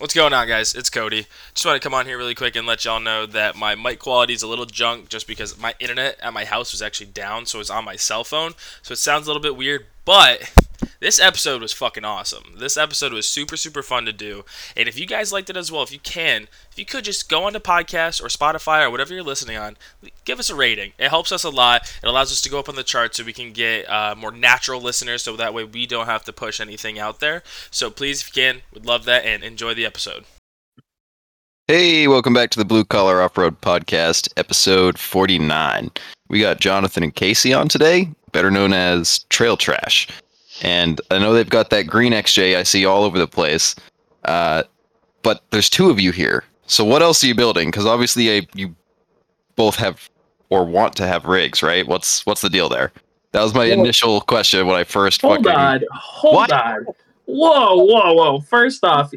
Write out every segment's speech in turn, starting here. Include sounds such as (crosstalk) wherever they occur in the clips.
What's going on, guys? It's Cody. Just want to come on here really quick and let y'all know that my mic quality is a little junk just because my internet at my house was actually down, so it's on my cell phone. So it sounds a little bit weird, but this episode was fucking awesome. This episode was super, super fun to do. And if you guys liked it as well, if you can, if you could just go onto podcast or Spotify or whatever you're listening on, give us a rating. It helps us a lot. It allows us to go up on the chart so we can get uh, more natural listeners so that way we don't have to push anything out there. So please, if you can, would love that and enjoy the episode. Hey, welcome back to the Blue Collar Off Road Podcast, episode 49. We got Jonathan and Casey on today, better known as Trail Trash. And I know they've got that green XJ I see all over the place. Uh, but there's two of you here. So what else are you building? Because obviously uh, you both have or want to have rigs, right? What's what's the deal there? That was my Well- initial question when I first Hold fucking on, hold What? on. Whoa, whoa, whoa! First off,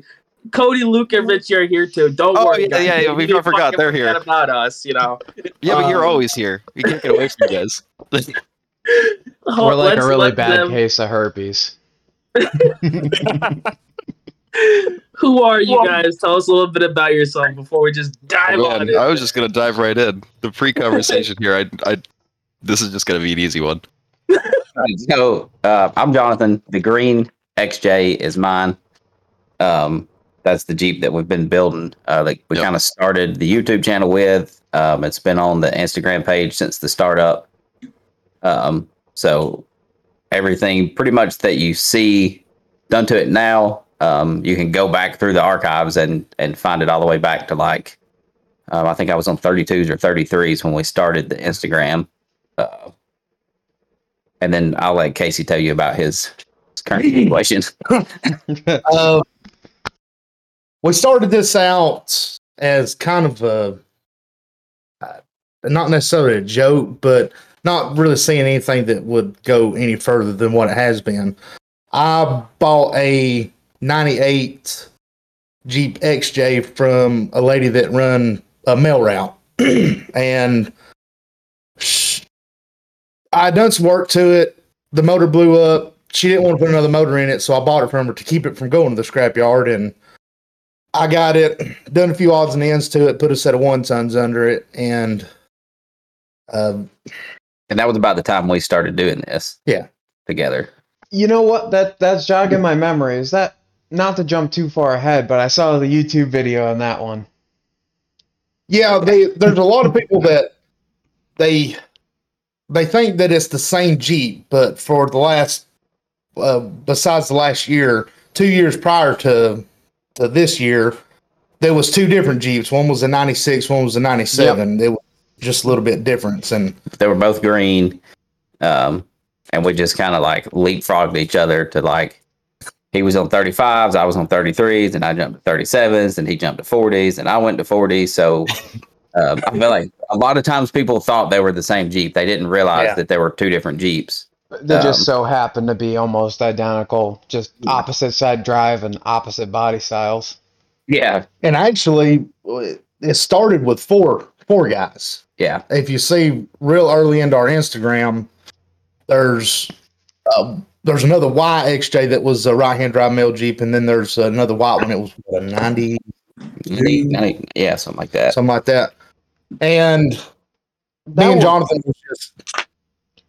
Cody, Luke, and Rich are here too. Don't Oh, worry. yeah, guys. yeah, yeah, we forgot they're here. About us, you know. Yeah, but you're Um, always here. We can't get away from you guys. (laughs) Hold- Or like a really bad them- case of herpes. (laughs) Who are you guys? Tell us a little bit about yourself before we just dive Man, on it. I was just gonna dive right in. The pre-conversation here, I, I, this is just gonna be an easy one. Right, so uh, I'm Jonathan. The green XJ is mine. Um, that's the Jeep that we've been building. Uh, like we Yep. kind of started the YouTube channel with. Um, it's been on the Instagram page since the startup. Um, so everything pretty much that you see done to it now, um, you can go back through the archives and and find it all the way back to like. Um, I think I was on 32s or 33s when we started the Instagram. Uh, and then I'll let Casey tell you about his, his current (laughs) situation. (laughs) Uh, we started this out as kind of a uh, not necessarily a joke, but not really seeing anything that would go any further than what it has been. I bought a 98 Jeep XJ from a lady that run a mail route. (clears throat) and I done some work to it. The motor blew up. She didn't want to put another motor in it, so I bought it from her to keep it from going to the scrapyard. And I got it, done a few odds and ends to it, put a set of one tons under it, and um, and that was about the time we started doing this. Yeah. Together. You know what? That that's jogging my memory. Is that not to jump too far ahead, but I saw the YouTube video on that one. yeah, they, there's a lot of people that they they think that it's the same Jeep, but for the last uh, besides the last year, two years prior to to this year, there was two different Jeeps. One was a '96, one was a '97. It was just a little bit difference, and They were both green. Um, and we just kind of like leapfrogged each other to like, he was on 35s, I was on 33s, and I jumped to 37s, and he jumped to 40s, and I went to 40s. So (laughs) um, I feel like a lot of times people thought they were the same Jeep. They didn't realize Yeah. that there were two different Jeeps. They just Um, so happened to be almost identical, just opposite side drive and opposite body styles. Yeah. and actually, it started with four four guys. Yeah. if you see real early into our Instagram, there's uh, there's another YXJ that was a right hand drive mail Jeep, and then there's another white one. It was what, a 90, Ninety- ninety- yeah, something like that. something like that. And me and Jonathan was just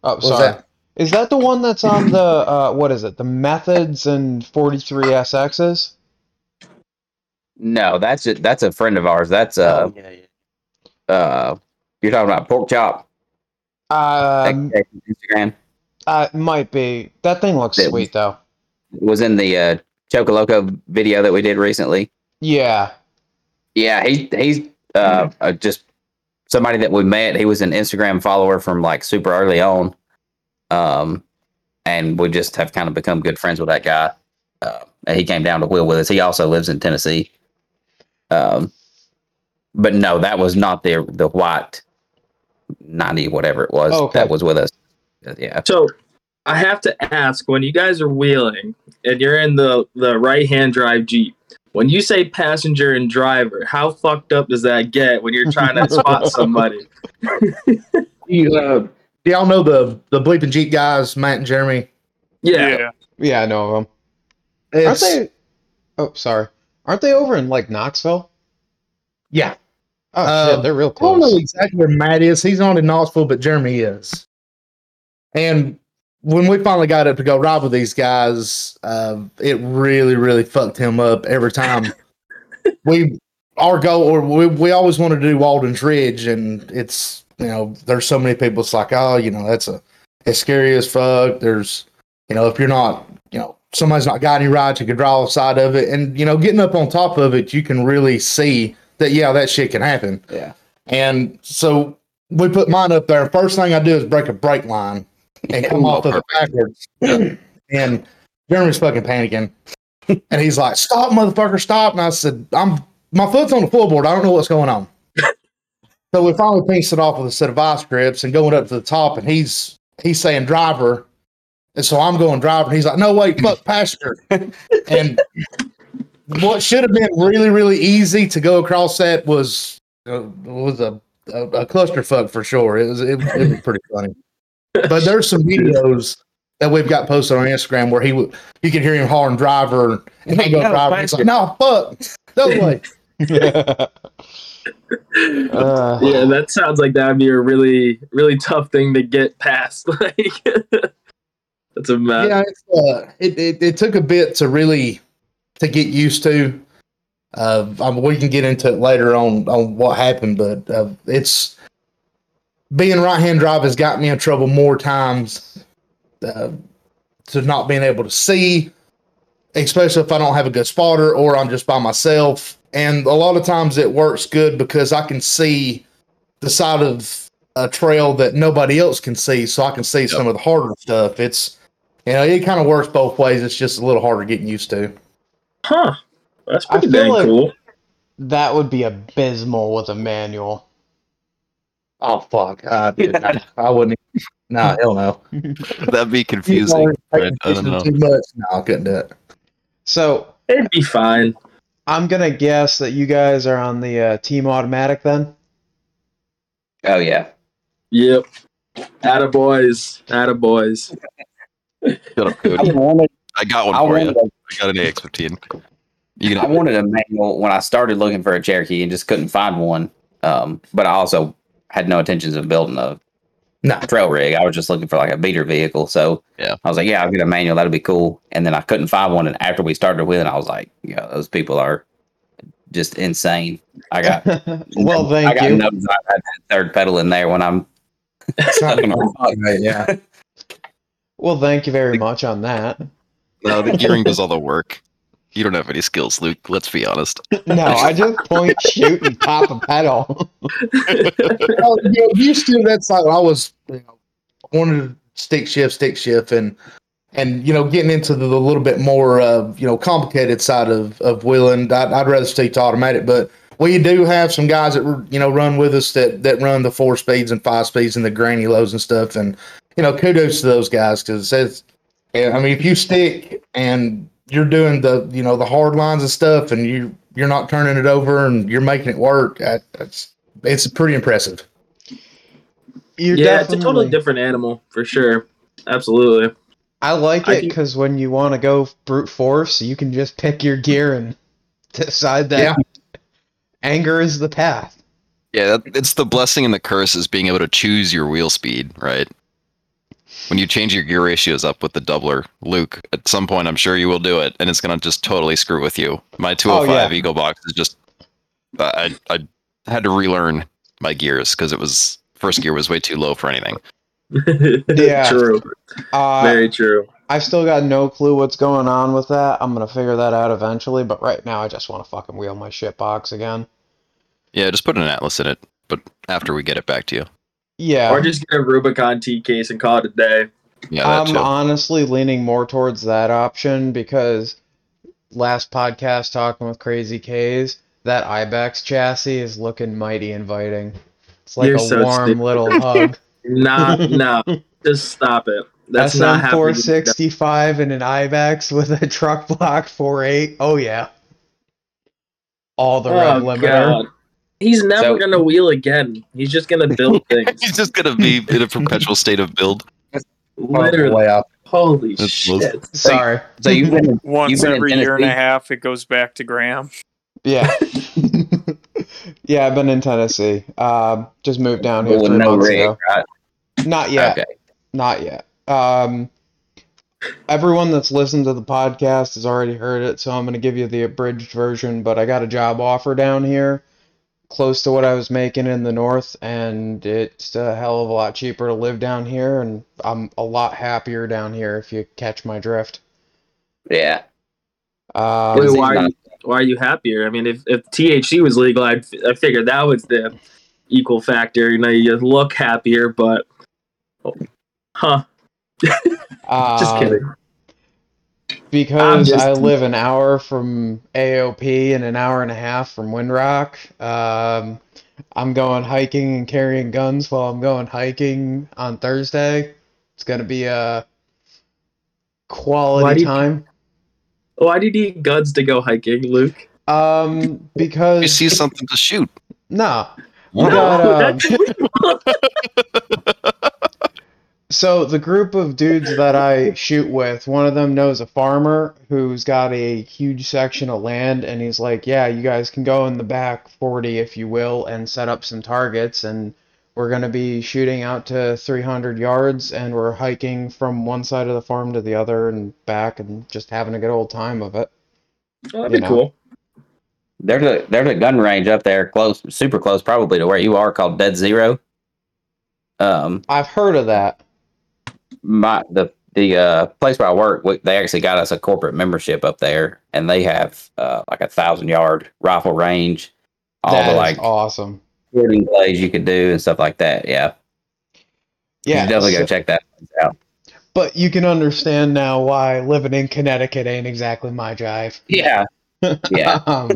Oh, sorry. that? Is that the one that's on the uh, what is it? The Methods and 43 SXs? No, that's it. That's a friend of ours. That's uh, uh, you're talking about pork chop. Um, Instagram uh, might be. That thing looks sweet though. It was in the uh, Chocoloco video that we did recently. Yeah. Yeah, he he's uh, uh, just somebody that we met. He was an Instagram follower from like super early on, um, and we just have kind of become good friends with that guy. Uh, he came down to wheel with us. He also lives in Tennessee. Um, but no, that was not the the white ninety whatever it was Okay. that was with us. Yeah, So I have to ask when you guys are wheeling and you're in the, the right hand drive Jeep, when you say passenger and driver, how fucked up does that get when you're trying to (laughs) spot somebody? You, uh, do y'all know the the bleeping Jeep guys, Matt and Jeremy? Yeah. Yeah, I know of them. Aren't they? Oh, sorry. Aren't they over in like Knoxville? Yeah. Oh Uh, shit, they're real close. I don't know exactly where Matt is. He's not in Knoxville, but Jeremy is. And when we finally got up to go ride with these guys, uh, it really, really fucked him up every time. (laughs) we our goal, or we, we always wanted to do Walden's Ridge, and it's you know there's so many people. It's like oh you know that's a it's scary as fuck. There's you know if you're not you know somebody's not got any rides, you could draw off side of it, and you know getting up on top of it, you can really see that yeah that shit can happen. Yeah. And so we put mine up there. First thing I do is break a brake line and come off of it backwards. and Jeremy's fucking panicking. And he's like, Stop, motherfucker, stop. And I said, I'm my foot's on the floorboard. I don't know what's going on. so we finally pieced it off with a set of vice grips and going up to the top, and he's he's saying driver. And so I'm going driver. And he's like, No, wait, fuck passenger. (laughs) and what should have been really, really easy to go across that was uh, was a, a, a clusterfuck for sure. It was it, was- it was pretty funny. But there's some videos that we've got posted on Instagram where he would you can hear him hollering driver and he go No, driver. He's like, no, fuck, no way. (laughs) (laughs) Uh, Yeah, that sounds like that'd be a really, really tough thing to get past. (laughs) Like, that's a mess. yeah, it's, uh, it, it it took a bit to really to get used to. Uh, I mean, we can get into it later on on what happened, but uh, it's being right hand drive has got me in trouble more times uh, to not being able to see, especially if I don't have a good spotter or I'm just by myself. And a lot of times it works good because I can see the side of a trail that nobody else can see, so I can see some of the harder stuff. It's you know, it kind of works both ways. It's just a little harder getting used to. Huh. That's I pretty feel dang like- cool. that would be abysmal with a manual. Oh fuck! (laughs) I, I wouldn't. No, (laughs) hell no. (laughs) That'd be confusing. I don't know. Too much. No, I couldn't do it. So It'd be fine. I'm gonna guess that you guys are on the uh, team automatic then. Oh yeah. Yep. Attaboys. Attaboys. Shut up, I Cody. wanted, I got one I for you. Wanted, I got an AX15. You I wanted a manual when I started looking for a Cherokee and just couldn't find one. Um, but I also had no intentions of building a No. trail rig. I was just looking for like a beater vehicle. So Yeah. I was like, yeah, I'll get a manual. That'll be cool. And then I couldn't find one. And after we started with it, I was like, yeah, those people are just insane. I got (laughs) well, I thank got you. no desire to that third pedal in there when I'm It's not gonna. Right, yeah. Well, thank you very much on that. No, the (laughs) gearing does all the work. You don't have any skills, Luke. Let's be honest. No, (laughs) I just point, shoot, and pop a pedal. (laughs) you know, used to that's like I was you know, wanted to stick shift, stick shift, and and you know getting into the, the little bit more uh, you know complicated side of of wheeling. I'd, I'd rather stick to automatic, but we do have some guys that you know run with us that that run the four speeds and five speeds and the granny lows and stuff, and you know kudos to those guys because it says, yeah, I mean if you stick and you're doing the you know the hard lines and stuff, and you you're not turning it over and you're making it work, that, that's it's pretty impressive. You're yeah, it's a totally different animal for sure. Absolutely. I like it because when you want to go brute force, you can just pick your gear and (laughs) decide that Yeah. anger is the path. Yeah, that, it's the blessing and the curse is being able to choose your wheel speed, right? When you change your gear ratios up with the doubler, Luke, at some point I'm sure you will do it, and it's gonna just totally screw with you. My 205 yeah. Eagle box is just, I I had to relearn my gears because it was first gear was way too low for anything. (laughs) Yeah. True. Uh, Very true. I've still got no clue what's going on with that. I'm gonna figure that out eventually, but right now I just want to fucking wheel my shit box again. Yeah, just put an Atlas in it, but after we get it back to you. Yeah, Or just get a Rubicon T case and call it a day. Yeah, I'm too. honestly leaning more towards that option because last podcast talking with Crazy K's, that Ibex chassis is looking mighty inviting. It's like You're a so warm stupid. little (laughs) hug. Nah, nah. Just stop it. That's not happening. SM465 and an Ibex with a truck block 4.8. Oh yeah. All the rev Oh, limiter. God. He's never So- gonna wheel again. He's just gonna (laughs) build things. He's just gonna be in a perpetual state of build. Literally. way Holy That's shit! Sorry. So you've been Once You've been in every year and a half, it goes back to Graham. Yeah. (laughs) yeah, I've been in Tennessee. Um, just moved down here with three no months rig, ago. right? Not yet. Okay. Not yet. Um, everyone that's listened to the podcast has already heard it, so I'm going to give you the abridged version. But I got a job offer down here, close to what I was making in the north, and it's a hell of a lot cheaper to live down here, and I'm a lot happier down here if you catch my drift. Yeah. Um, Wait, why, are you, why are you happier? I mean, if, if THC was legal, I'd, I figured that was the equal factor. You know, you look happier, but huh? (laughs) Just um, kidding. Because I'm just- I live an hour from AOP and an hour and a half from Windrock, um, I'm going hiking and carrying guns while I'm going hiking on Thursday. It's gonna be a Why quality you- time. Why did you need guns to go hiking, Luke? Um, because You see something to shoot. no, No, we got um, that's illegal. (laughs) So the group of dudes that I shoot with, one of them knows a farmer who's got a huge section of land, and he's like, "Yeah, you guys can go in the back 40 if you will, and set up some targets, and we're gonna be shooting out to 300 yards, and we're hiking from one side of the farm to the other and back, and just having a good old time of it." Oh, that'd You be know. cool. There's a there's a gun range up there, close, super close, probably to where you are, called Dead Zero. Um, I've heard of that. My the the uh, place where I work, we, they actually got us a corporate membership up there, and they have uh, like a thousand yard rifle range, all That the like awesome. shooting plays you could do and stuff like that. Yeah, Yeah, you definitely so- go check that out. but you can understand now why living in Connecticut ain't exactly my jive. Yeah, (laughs) yeah. Um,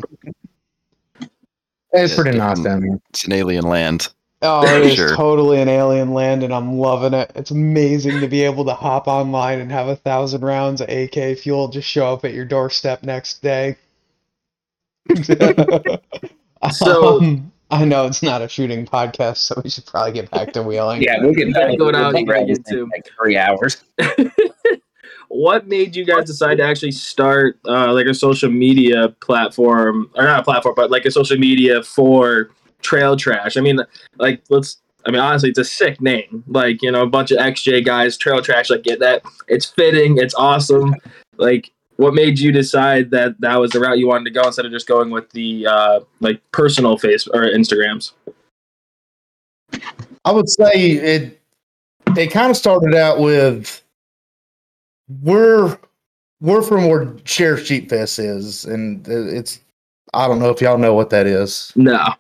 It's Yeah, pretty nice down here. It's an alien land. Oh, it is Sure. totally an alien land, and I'm loving it. It's amazing to be able to hop online and have a thousand rounds of AK fuel just show up at your doorstep next day. (laughs) So- (laughs) Um, I know it's not a shooting podcast, so we should probably get back to wheeling. Yeah, we can gotta go down we'll to this YouTube. in like three hours. (laughs) what made you guys decide to actually start uh, like a social media platform or not a platform but like a social media for trail trash. I mean like let's i mean honestly it's a sick name. Like you know a bunch of xj guys trail trash like get that. It's fitting. It's awesome. Like what made you decide that that was the route you wanted to go instead of just going with the uh like personal face or instagrams? I would say it it kind of started out with we're we're from where Sheriff Jeep Fest is, and it's I don't know if y'all know what that is. no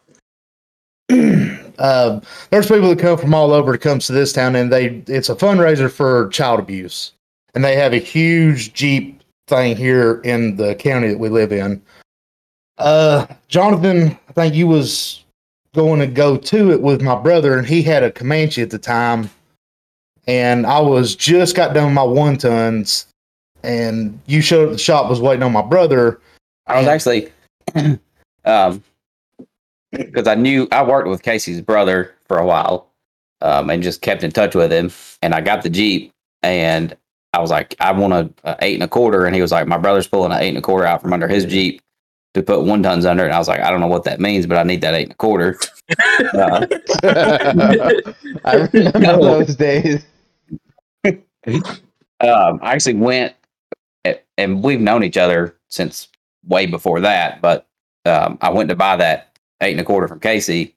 (clears throat) uh, there's people that come from all over to come to this town, and they it's a fundraiser for child abuse, and they have a huge Jeep thing here in the county that we live in. Uh, Jonathan, I think you was going to go to it with my brother, and he had a Comanche at the time, and I was just got done with my one tons, and you showed up at the shop was waiting on my brother. I was actually, (clears throat) um, because I knew I worked with Casey's brother for a while, um, and just kept in touch with him. And I got the Jeep, and I was like, I want a, a eight and a quarter, and he was like, my brother's pulling an eight and a quarter out from under his Jeep to put one tons under, and I was like, I don't know what that means, but I need that eight and a quarter. Uh, (laughs) I remember No. those days. (laughs) um, I actually went, and we've known each other since way before that. But um, I went to buy that eight and a quarter from Casey,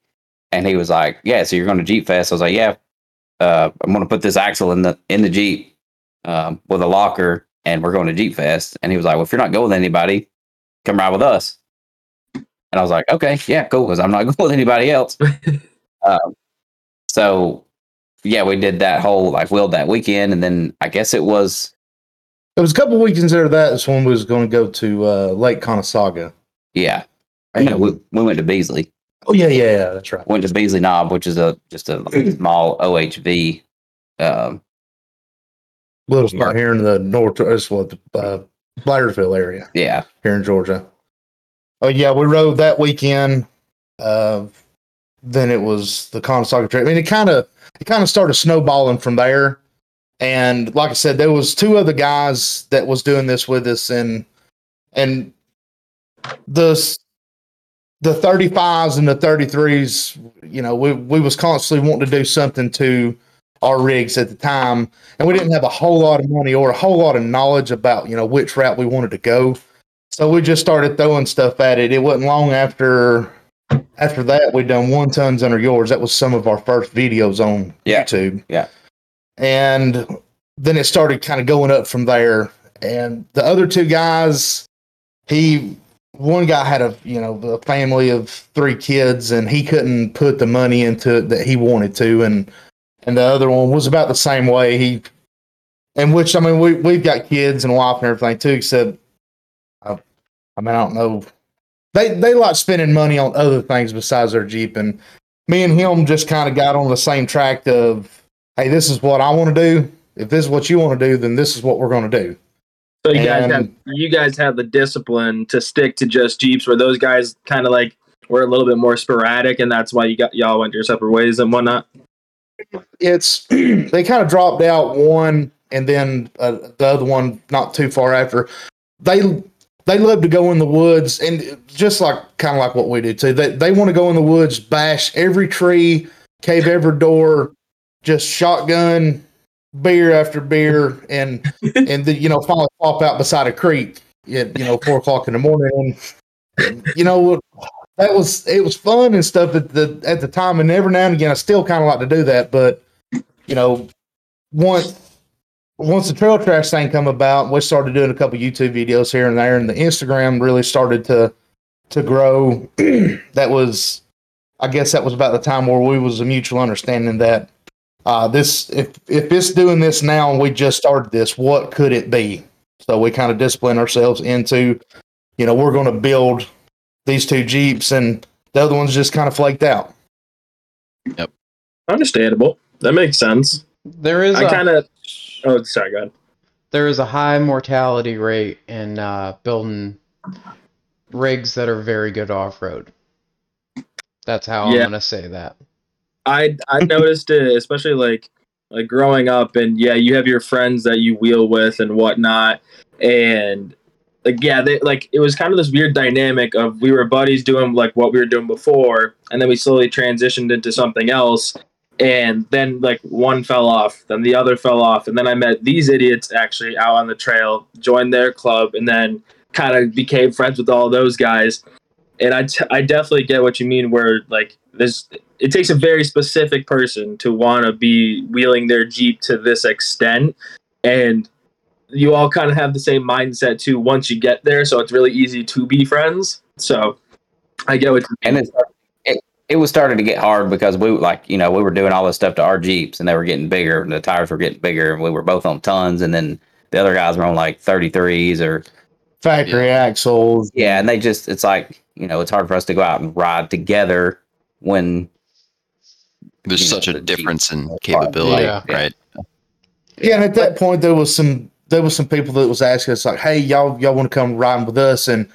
and he was like, "Yeah, so you're going to Jeep Fest?" I was like, "Yeah, uh, I'm going to put this axle in the in the Jeep um, with a locker, and we're going to Jeep Fest." And he was like, "Well, if you're not going with anybody, come ride with us." And I was like, "Okay, yeah, cool," because I'm not (laughs) going with anybody else. (laughs) um, so yeah, we did that whole like wheeled that weekend, and then I guess it was It was a couple weekends after that. When we was going to go to uh, Lake Conasauga. yeah. Or no, we, we went to Beasley. Oh yeah, yeah, yeah. That's right. Went to Beasley Knob, which is a just a small OHV. Um, Little spot here in the north, as well, the uh, Blairsville area yeah, here in Georgia. Oh yeah, we rode that weekend. Uh, then it was the Conasauga trip. I mean, it kind of it kind of started snowballing from there. And like I said, there was two other guys that was doing this with us, and and the s- the 35s and the 33s, you know, we we was constantly wanting to do something to our rigs at the time, and we didn't have a whole lot of money or a whole lot of knowledge about you know which route we wanted to go. So we just started throwing stuff at it. It wasn't long after after that we done one tons under yours. That was some of our first videos on Yeah. YouTube. Yeah. And then it started kind of going up from there. And the other two guys, he one guy had a you know a family of three kids and he couldn't put the money into it that he wanted to and and the other one was about the same way. He and which i mean we, we've got kids and wife and everything too except I, I mean i don't know. They they like spending money on other things besides their jeep and me and him just kind of got on the same track of hey this is what i want to do. If this is what you want to do then this is what we're going to do So you guys have you guys have the discipline to stick to just Jeeps, where those guys kind of like were a little bit more sporadic, and that's why you got y'all went your separate ways and whatnot. it's (clears throat) they kind of dropped out one and then uh, the other one not too far after they they love to go in the woods and just like kind of like what we do too they, they want to go in the woods bash every tree cave every door just shotgun beer after beer and and the, you know finally pop out beside a creek at you know four o'clock in the morning. And you know that was it was fun and stuff at the at the time and every now and again I still kind of like to do that but you know once once the trail trash thing come about we started doing a couple YouTube videos here and there and the Instagram really started to to grow. (clears throat) That was I guess that was about the time where we was a mutual understanding that uh this if if it's doing this now and we just started this what could it be so we kind of discipline ourselves into you know we're going to build these two jeeps and the other ones just kind of flaked out Yep, Understandable. That makes sense. There is I a kind of. Oh, sorry. Go ahead. there is a high mortality rate in uh, building rigs that are very good off road. That's how Yeah. I'm gonna say that. I I (laughs) noticed it, especially like like growing up, and yeah, you have your friends that you wheel with and whatnot, and like yeah, they like it was kind of this weird dynamic of we were buddies doing like what we were doing before, and then we slowly transitioned into something else, and then like one fell off, then the other fell off, and then I met these idiots actually out on the trail, joined their club, and then kind of became friends with all those guys. And I, t- I definitely get what you mean. Where like there's it takes a very specific person to want to be wheeling their jeep to this extent and you all kind of have the same mindset too once you get there so it's really easy to be friends so i get what you and mean. it, it it was starting to get hard because we like you know we were doing all this stuff to our jeeps and they were getting bigger and the tires were getting bigger and we were both on tons and then the other guys were on like 33s or factory axles yeah and they just it's like you know it's hard for us to go out and ride together when There's you know, such a the difference in capability, Yeah. right? Yeah, and at that point there was some there was some people that was asking us like, "Hey, y'all y'all want to come riding with us?" And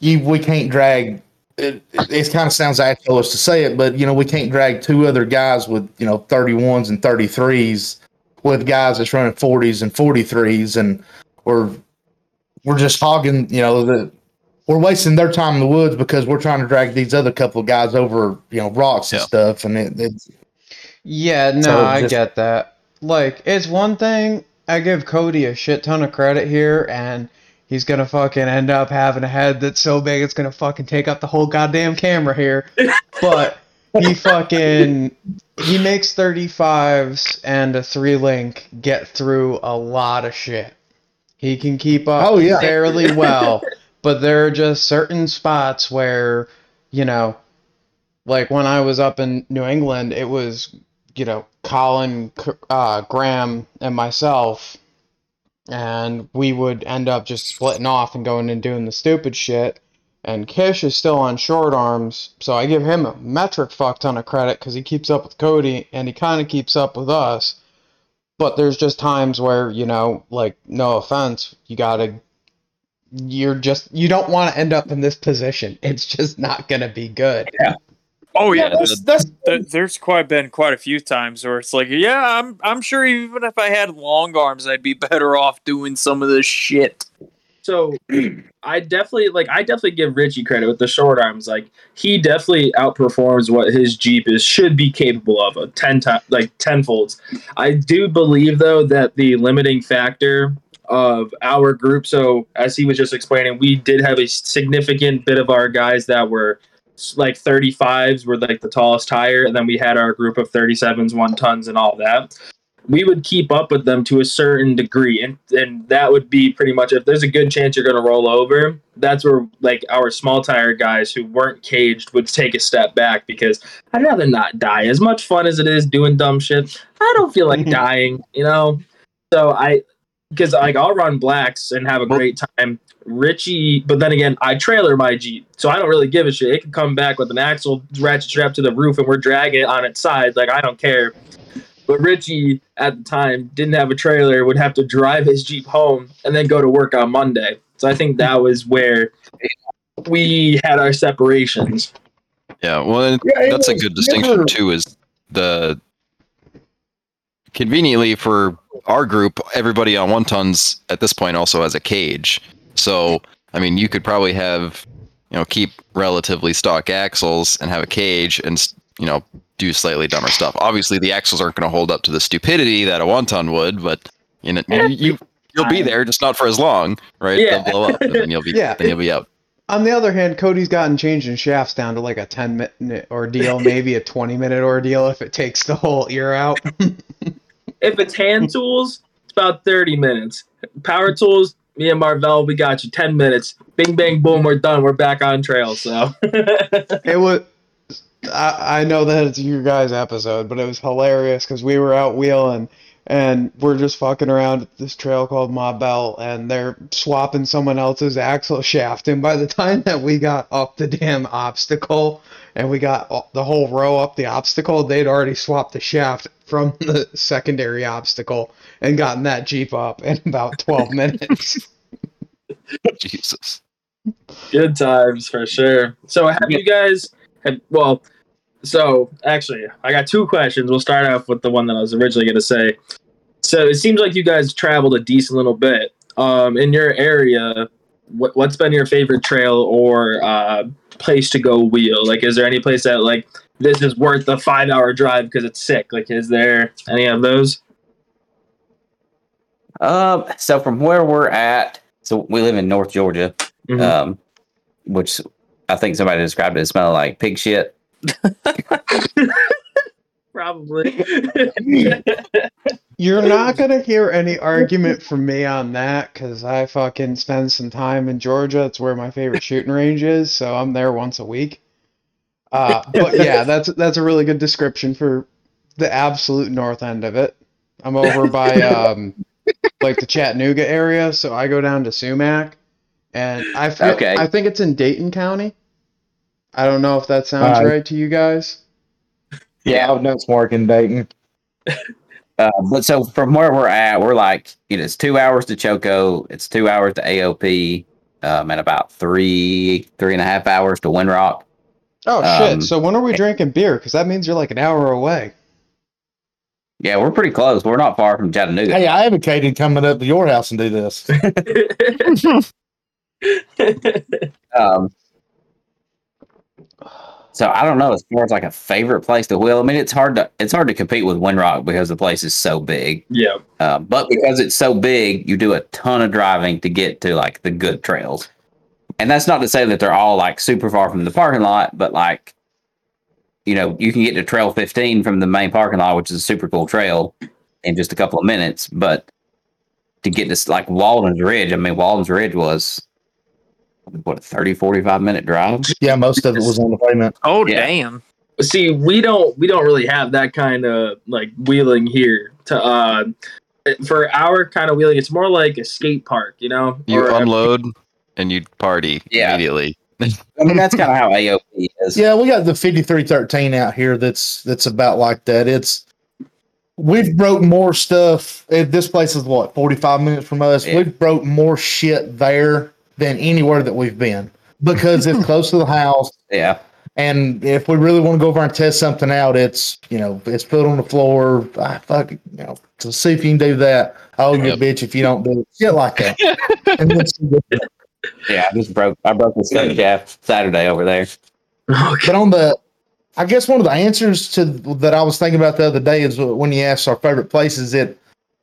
you we can't drag. It, it, it kind of sounds assholish to say it, but you know we can't drag two other guys with you know thirty ones and thirty threes with guys that's running forties and forty threes, and we're we're just hogging. You know the we're wasting their time in the woods because we're trying to drag these other couple of guys over you know rocks and stuff, and it, it's Yeah, no, So I just- get that. Like, it's one thing, I give Cody a shit ton of credit here, and he's gonna fucking end up having a head that's so big it's gonna fucking take up the whole goddamn camera here. (laughs) But he fucking he makes 35s and a three link get through a lot of shit. He can keep up Oh, yeah. fairly well, (laughs) but there are just certain spots where, you know, like when I was up in New England, it was, you know, Colin, uh, Graham, and myself, and we would end up just splitting off and going and doing the stupid shit. And Kish is still on short arms, so I give him a metric fuck ton of credit because he keeps up with Cody and he kind of keeps up with us. But there's just times where, you know, like, no offense, you gotta you're just you don't want to end up in this position. It's just not gonna be good. Yeah. Oh Yeah, yeah, that's, that's There- there's quite been quite a few times where it's like, yeah, I'm I'm sure even if I had long arms, I'd be better off doing some of this shit. So (clears throat) I definitely like I definitely give Richie credit with the short arms. Like he definitely outperforms what his Jeep is should be capable of a ten time like tenfolds. I do believe though that the limiting factor of our group. So as he was just explaining, we did have a significant bit of our guys that were like 35s were like the tallest tire, and then we had our group of 37s, one tons, and all that. We would keep up with them to a certain degree and and that would be pretty much if there's a good chance you're going to roll over that's where like our small tire guys who weren't caged would take a step back because i'd rather not die. As much fun as it is doing dumb shit i don't feel like (laughs) dying you know? So i because like i'll run blacks and have a great time richie but then again i trailer my jeep so i don't really give a shit it can come back with an axle ratchet strap to the roof and we're dragging it on its side like i don't care but Richie at the time didn't have a trailer, would have to drive his Jeep home and then go to work on Monday. So I think that was where we had our separations. Yeah, well, Yeah, it that's a good distinction never- too. Is the conveniently for our group, everybody on one tons at this point also has a cage. So, I mean, you could probably have, you know, keep relatively stock axles and have a cage and you know do slightly dumber stuff. Obviously, the axles aren't going to hold up to the stupidity that a one ton would, but you know, you, you you'll be there, just not for as long, right? Yeah. They'll blow up, and then you'll be (laughs) Yeah. then you'll be out. On the other hand, Cody's gotten changing shafts down to like a 10 minute ordeal, (laughs) maybe a 20 minute ordeal if it takes the whole ear out. (laughs) If it's hand hmm. tools, it's about 30 minutes. Power tools, me and Marvell, we got you 10 minutes. Bing, bang, boom, we're done. We're back on trail. So (laughs) It was. I, I know that it's your guys' episode, but it was hilarious because we were out wheeling and we're just fucking around at this trail called Ma Bell, and they're swapping someone else's axle shaft. And by the time that we got up the damn obstacle and we got the whole row up the obstacle, they'd already swapped the shaft from the secondary obstacle and gotten that Jeep up in about 12 minutes. (laughs) Jesus. good times for sure. So have you guys have well so actually I got two questions. We'll start off with the one that I was originally gonna say. So it seems like you guys traveled a decent little bit. Um in your area, what what's been your favorite trail or uh place to go wheel? Like is there any place that like this is worth the five hour drive because it's sick? Like is there any of those? Um, so from where we're at, so we live in North Georgia, Mhm. um, which I think somebody described it as smelling like pig shit. (laughs) Probably. (laughs) You're not gonna hear any argument from me on that because I fucking spend some time in Georgia. It's where my favorite shooting range is, so I'm there once a week. Uh, but yeah, (laughs) that's that's a really good description for the absolute north end of it. I'm over by um, like the Chattanooga area, so I go down to Sumac, and I feel, Okay. I think it's in Dayton County. I don't know if that sounds Uh, right to you guys. Yeah, I've done some work in Dayton. (laughs) Uh, but so from where we're at, we're like, you know, it's two hours to Choco, it's two hours to AOP, um, and about three, three and a half hours to Windrock. Oh Um, shit! So when are we drinking beer? Because that means you're like an hour away. Yeah, we're pretty close. We're not far from Chattanooga. Hey, I advocated coming up to your house and do this. (laughs) (laughs) Um, so I don't know as far as like a favorite place to wheel. I mean, it's hard to it's hard to compete with Windrock because the place is so big. yeah. Uh, but because it's so big, you do a ton of driving to get to like the good trails. And that's not to say that they're all like super far from the parking lot, but like, you know, you can get to Trail 15 from the main parking lot, which is a super cool trail, in just a couple of minutes. But to get to like Walden's Ridge, I mean, Walden's Ridge was what a 30, 45 minute drive. Yeah, most of it was on the pavement. Oh Yeah. damn! see we don't we don't really have that kind of like wheeling here to uh for our kind of wheeling it's more like a skate park you know You Or a- unload and you party Yeah. immediately. (laughs) I mean, that's kind of how AOP is. Yeah, we got the 5313 out here that's that's about like that. It's we've broke more stuff. This place is what, 45 minutes from us. Yeah. We've broke more shit there than anywhere that we've been because it's (laughs) close to the house Yeah. And if we really want to go over and test something out, it's you know it's put on the floor. Ah, fuck, it, you know, to see if you can do that. Oh, you Yep. bitch if you don't do it. Shit like that. (laughs) and then she did it. Yeah, I just broke. I broke the skate shaft Saturday over there. Okay. but on the, I guess one of the answers to that I was thinking about the other day is when you asked our favorite places. It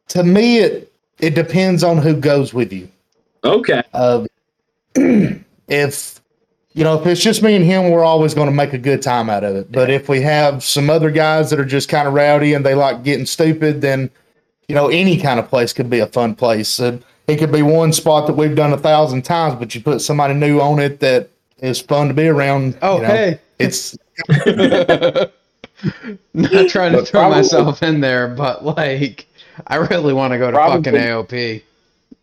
to me it it depends on who goes with you. Okay. Uh, if you know, if it's just me and him, we're always going to make a good time out of it. But if we have some other guys that are just kind of rowdy and they like getting stupid, then you know, any kind of place could be a fun place. Uh, it could be one spot that we've done a thousand times, but you put somebody new on it that is fun to be around. Oh, you know, hey. it's (laughs) Not trying to But throw probably- myself in there, but like, I really want to go to Probably- fucking AOP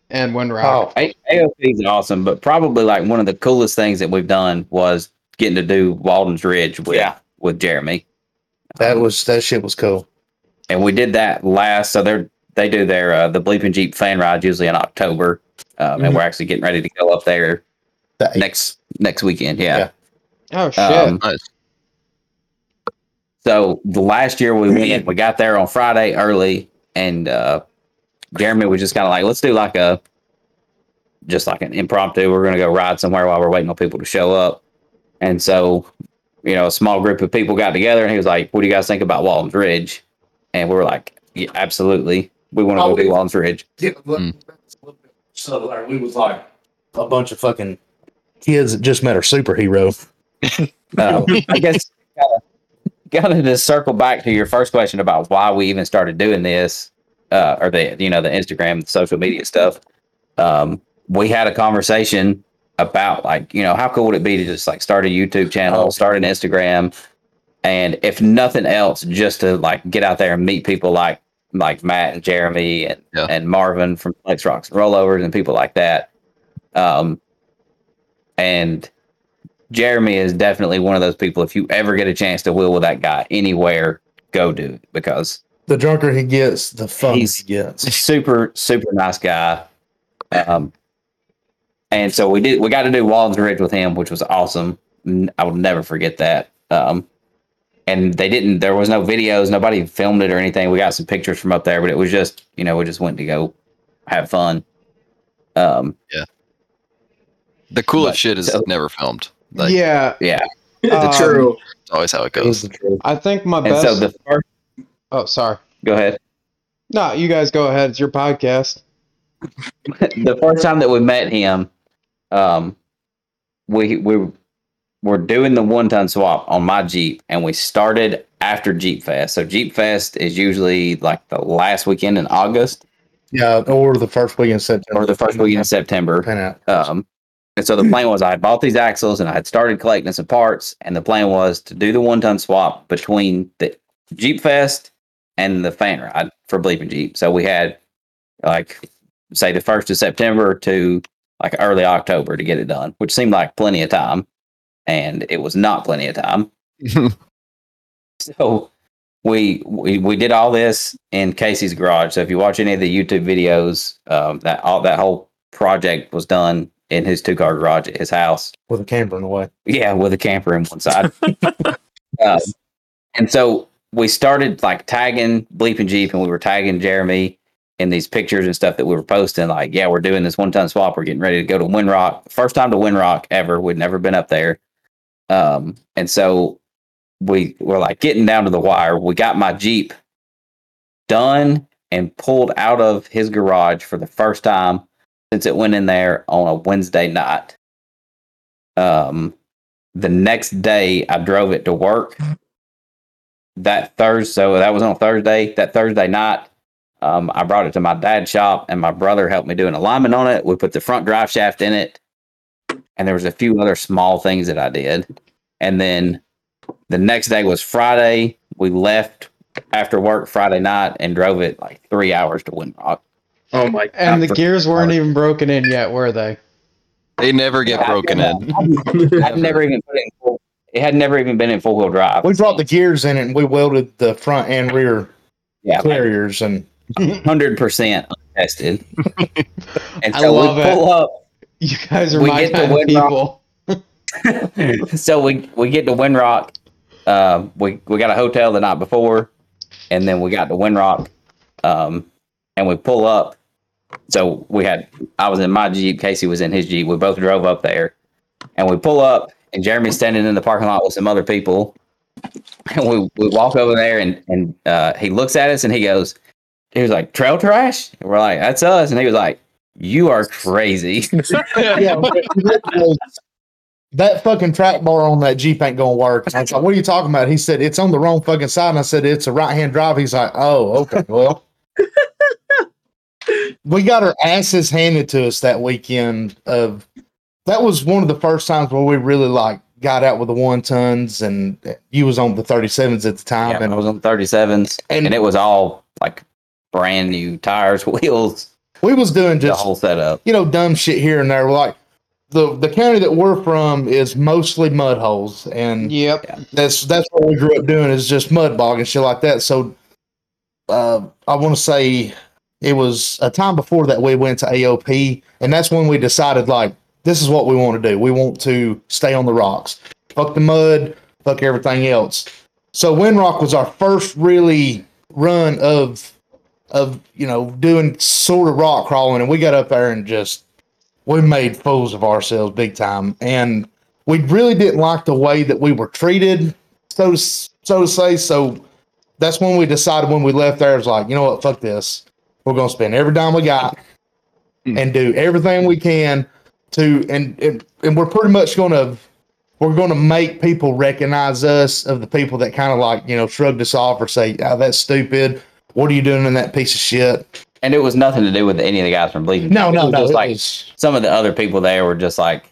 and Windrock. Oh, A- AOP is awesome, but probably like one of the coolest things that we've done was getting to do Walden's Ridge with Yeah. with Jeremy, that was that shit was cool. and we did that last. So they're they do their uh, the Bleeping Jeep fan ride usually in October, um, and Mhm. we're actually getting ready to go up there The eighth. next next weekend. Yeah. Yeah. Oh shit! Um, Nice. So the last year we went, we got there on Friday early, and uh, Jeremy was just kind of like, let's do like a, just like an impromptu. We're gonna go ride somewhere while we're waiting on people to show up, and so, you know, a small group of people got together, and he was like, "What do you guys think about Walden's Ridge?" And we were like, "Yeah, absolutely, we want to Oh, go do yeah. Walden's Ridge." So like, we was like a bunch of fucking kids that just met our superhero. (laughs) Um, I guess gotta just circle back to your first question about why we even started doing this, uh, or the you know the Instagram, the social media stuff. Um, we had a conversation about like you know how cool would it be to just like start a YouTube channel, Oh. start an Instagram, and if nothing else, just to like get out there and meet people like like Matt and Jeremy and Yeah. and Marvin from Flex Rocks and Rollovers and people like that. Um, and Jeremy is definitely one of those people. If you ever get a chance to wheel with that guy anywhere, go do it because The drunker he gets, the fun He's- he gets. super, super nice guy. Um, and so we did. We got to do Walden's Ridge with him, which was awesome. I will never forget that. Um, and they didn't. There was no videos. Nobody filmed it or anything. We got some pictures from up there, but it was just you know we just went to go have fun. Um, yeah. The coolest but- shit is so- never filmed. Like, yeah, yeah. um, True. it's always how it It goes. the truth. I think my And best. so the first. Oh, sorry. Go ahead. No, you guys go ahead. It's your podcast. (laughs) the first time that we met him, um, we we were doing the one ton swap on my Jeep, and we started after Jeep Fest. So Jeep Fest is usually like the last weekend in August Yeah, or the first week in September. or the first weekend in September. Pan. Um, and so the plan was I had bought these axles and I had started collecting some parts, and the plan was to do the one ton swap between the Jeep Fest and the fan ride for Bleeping Jeep. So we had like say the first of September to like early October to get it done, which seemed like plenty of time, and it was not plenty of time. (laughs) So we we we did all this in Casey's garage. So if you watch any of the YouTube videos, um, that all that whole project was done in his two car garage at his house. with a camper in the way. Yeah, with a camper in one side. (laughs) um, and so we started like tagging Bleeping Jeep, and we were tagging Jeremy in these pictures and stuff that we were posting. Like, yeah, we're doing this one ton swap. We're getting ready to go to Windrock. First time to Windrock ever. We'd never been up there. Um, and so we were like getting down to the wire. We got my Jeep done and pulled out of his garage for the first time since it went in there on a Wednesday night. Um, the next day I drove it to work. That Thursday, so that was on Thursday. That Thursday night, um, I brought it to my dad's shop, and my brother helped me do an alignment on it. We put the front drive shaft in it, and there was a few other small things that I did. And then the next day was Friday. We left after work Friday night and drove it like three hours to Windrock. Oh my god. And the gears weren't even broken in yet, were they? They never get Yeah, broken yeah. in. I'd never even put it in full. It had never even been in four wheel drive. We brought the gears in it and we welded the front and rear Yeah, carriers and hundred percent untested. (laughs) and I so love we it. up. You guys are We my get to kind of people. (laughs) so we we get to Windrock. Um, we we got a hotel the night before, and then we got to Windrock, um, and we pull up. So we had I was in my jeep, Casey was in his jeep. We both drove up there, and we pull up, and Jeremy's standing in the parking lot with some other people, (laughs) and we we walk over there, and and uh, he looks at us, and he goes, he was like trail trash, and we're like that's us, and he was like, you are crazy. (laughs) (laughs) yeah, but that fucking track bar on that Jeep ain't gonna work. And I was like, what are you talking about? He said, it's on the wrong fucking side. And I said, it's a right hand drive. He's like, oh, okay, well. we got our asses handed to us that weekend of that was one of the first times where we really like got out with the one tons and you was on the 37s at the time Yeah, I was on the 37s, And- and, it was all like brand new tires, (laughs) wheels, we was doing the just whole setup. you know, dumb shit here and there. Like the the county that we're from is mostly mud holes, and Yep. that's that's what we grew up doing is just mud bog and shit like that. So, uh, I want to say it was a time before that we went to AOP, and that's when we decided like this is what we want to do. We want to stay on the rocks, fuck the mud, fuck everything else. So Windrock was our first really run of of you know doing sort of rock crawling, and we got up there and just we made fools of ourselves big time, and we really didn't like the way that we were treated, so to, so to say. So that's when we decided when we left there, it was like, you know what, fuck this. We're gonna spend every dime we got hmm. and do everything we can to and and, and we're pretty much gonna we're gonna make people recognize us of the people that kind of like, you know, shrugged us off or say, Oh, that's stupid. What are you doing in that piece of shit? And it was nothing to do with any of the guys from Bleeding. No, no, no. Just like was- some of the other people there were just like,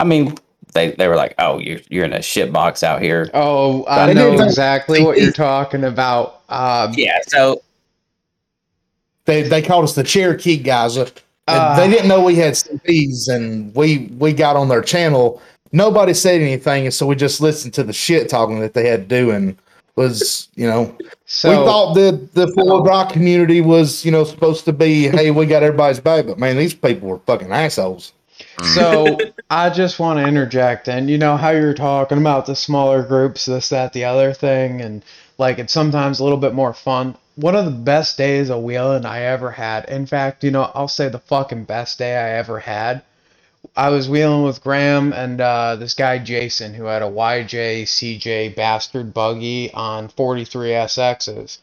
I mean, they they were like, oh, you're you're in a shit box out here. Oh, I They know exactly what you're talking about. Um, Yeah. So they they called us the Cherokee guys. Uh, and they didn't know we had CBs, and we we got on their channel. Nobody said anything, and so we just listened to the shit talking that they had to do, and was you know so we thought that the Florida rock community was you know supposed to be hey we got everybody's back, but man these people were fucking assholes. So I just want to interject, and you know how you're talking about the smaller groups, this, that, the other thing, and like it's sometimes a little bit more fun. One of the best days of wheeling I ever had. In fact, you know, I'll say the fucking best day I ever had. I was wheeling with Graham and uh, this guy Jason, who had a YJ CJ bastard buggy on 43 SXs.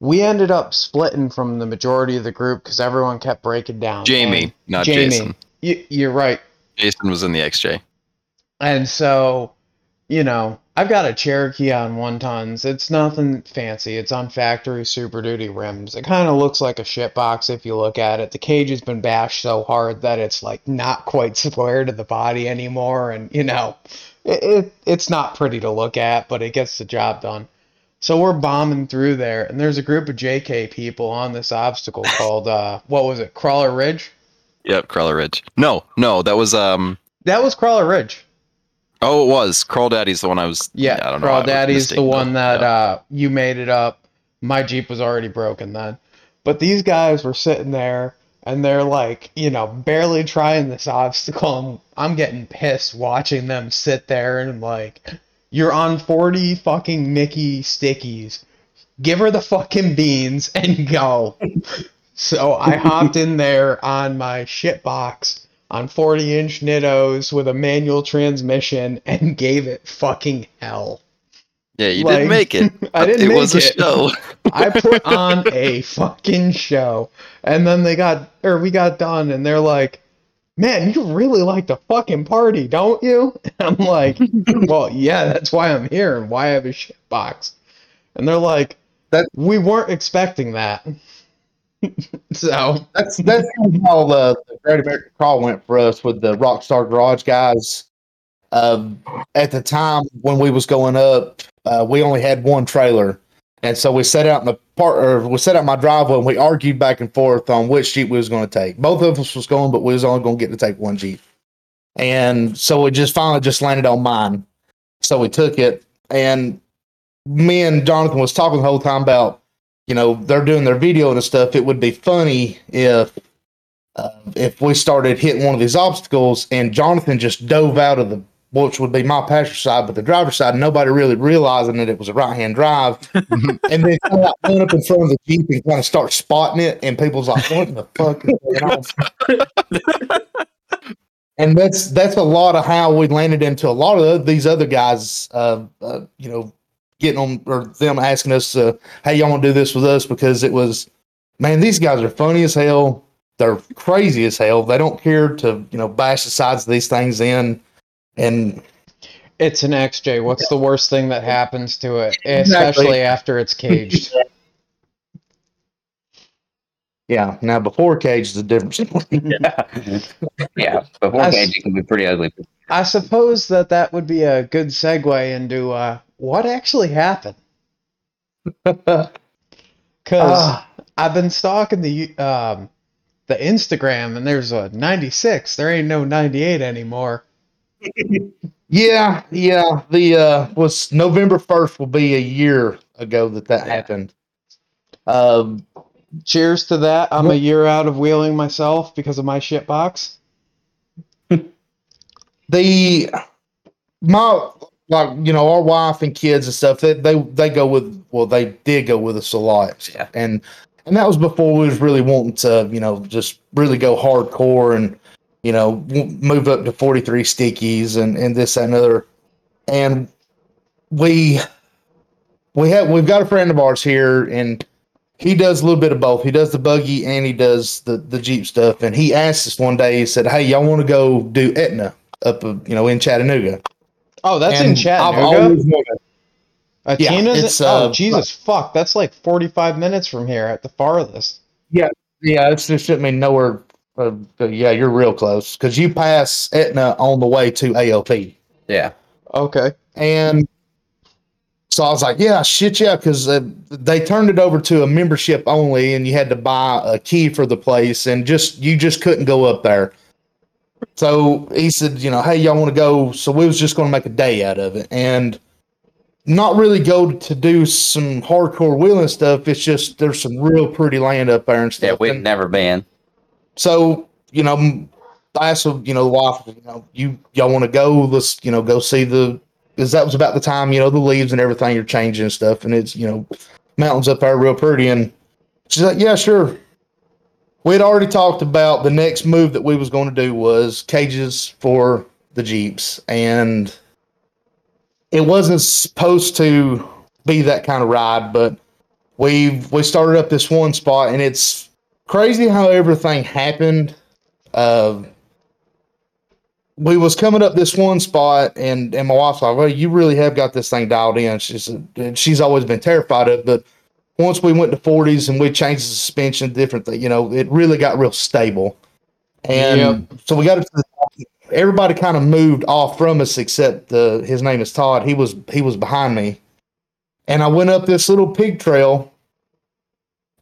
We ended up splitting from the majority of the group because everyone kept breaking down. Jamie, And not Jamie, Jason. You, you're right. Jason was in the XJ. And so, you know, I've got a Cherokee on one tons. It's nothing fancy. It's on factory Super Duty rims. It kind of looks like a shit box if you look at it. The cage has been bashed so hard that it's like not quite (laughs) square to the body anymore, and you know, it, it it's not pretty to look at, but it gets the job done. So we're bombing through there, and there's a group of JK people on this obstacle (laughs) called uh, what was it, Crawler Ridge? Yep, Crawler Ridge. No, no, that was um. That was Crawler Ridge. Oh, it was Crawl Daddy's the one I was. Yeah, I don't know. Crawl I Daddy's the one that yeah. uh, you made it up. My Jeep was already broken then. But these guys were sitting there and they're like, you know, barely trying this obstacle. And I'm getting pissed watching them sit there and like, you're on 40 fucking Mickey stickies. Give her the fucking beans and go. (laughs) so I hopped in there on my shit box on 40 inch Nittos with a manual transmission and gave it fucking hell. yeah, you like, didn't make it. (laughs) I didn't it make was a show. (laughs) I put on a fucking show. And then they got, or we got done, and they're like, man, you really like to fucking party, don't you? (laughs) And I'm like, well, yeah, that's why I'm here and why I have a shit box. And they're like, That- we weren't expecting that. (laughs) so, That's that's how the, the Great American Crawl went for us with the Rockstar Garage guys. Um, at the time when we was going up, uh, we only had one trailer, and so we set out in the part, or we set out my driveway, and we argued back and forth on which jeep we was going to take. Both of us was going, but we was only going to get to take one jeep, and so we just finally just landed on mine. So we took it, and me and Jonathan was talking the whole time about you know they're doing their video and stuff it would be funny if uh, if we started hitting one of these obstacles and jonathan just dove out of the which would be my passenger side, but the driver's side, nobody really realizing that it was a right hand drive. (laughs) and then of run up in front of the Jeep and kind of start spotting it, and people's like, what the fuck is going on? (laughs) and that's that's a lot of how we landed into a lot of these other guys, uh, uh, you know, getting on or them asking us, uh, "Hey, y'all want to do this with us?" Because it was, man, these guys are funny as hell. They're crazy as hell. They don't care to you know bash the sides of these things in, and It's an XJ. What's the worst thing that happens to it, Exactly. especially after it's caged? (laughs) yeah. Now before cage is a different story. (laughs) yeah, before I s- cage, it can be pretty ugly. I suppose that that would be a good segue into uh, what actually happened. (laughs) Because Ah. I've been stalking the um, the Instagram, and there's a 96. There ain't no 98 anymore. (laughs) Yeah, yeah. The uh was November first will be a year ago that that Yeah. happened. Um, Cheers to that. I'm a year out of wheeling myself because of my shit box. (laughs) the my like you know our wife and kids and stuff they they they go with well they did go with us a lot. Yeah. and and that was before we was really wanting to you know just really go hardcore and you know move up to 43 stickies and and this that, and other. And we we have we've got a friend of ours here and he does a little bit of both. He does the buggy and he does the the jeep stuff. And he asked us one day he said hey y'all want to go do etna up uh, you know in chattanooga Oh, that's in And I've Chattanooga. always wanted- yeah, Atina's. it's, oh, uh, Jesus fuck! That's like 45 minutes from here at the farthest. Yeah, yeah, it's just I mean nowhere. Uh, yeah, you're real close because you pass Etna on the way to ALP, Yeah, Okay. and so I was like, yeah, shit, yeah, because uh, they turned it over to a membership only, and you had to buy a key for the place, and just you just couldn't go up there. So he said, you know, hey, y'all want to go? So we was just going to make a day out of it, and not really go to do some hardcore wheeling stuff. It's just there's some real pretty land up there and stuff. yeah, we've and- never been. so you know I asked you know the wife you know you y'all want to go let's you know go see the because that was about the time you know the leaves and everything are changing and stuff and it's you know mountains up there real pretty and she's like yeah sure we had already talked about the next move that we was going to do was cages for the jeeps and it wasn't supposed to be that kind of ride but we we started up this one spot and it's crazy how everything happened. Uh, we was coming up this one spot, and and my wife's like, "Well, you really have got this thing dialed in." She said, and she's always been terrified of, it, but once we went to forties and we changed the suspension, different thing, you know, it really got real stable. And so we got it to the. Everybody kind of moved off from us except the his name is Todd. He was he was behind me, and I went up this little pig trail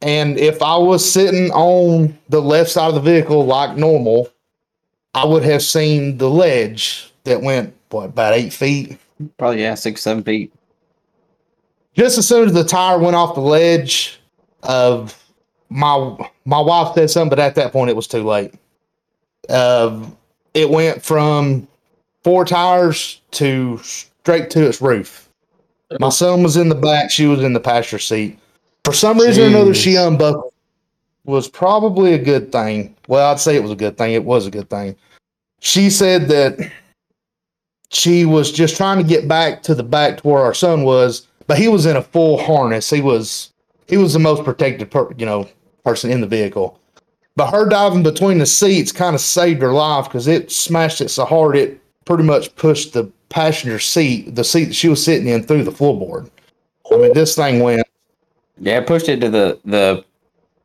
and if I was sitting on the left side of the vehicle like normal, I would have seen the ledge that went what about eight feet. Probably yeah, six, seven feet. Just as soon as the tire went off the ledge, of my my wife said something, but at that point it was too late. Um, it went from four tires to straight to its roof. My son was in the back; she was in the passenger seat. For some reason or another, she unbuckled. Was probably a good thing. Well, I'd say it was a good thing. It was a good thing. She said that she was just trying to get back to the back to where our son was, but he was in a full harness. He was he was the most protected, per, you know, person in the vehicle. But her diving between the seats kind of saved her life because it smashed it so hard it pretty much pushed the passenger seat, the seat that she was sitting in, through the floorboard. I mean, this thing went. Yeah, it pushed it to the the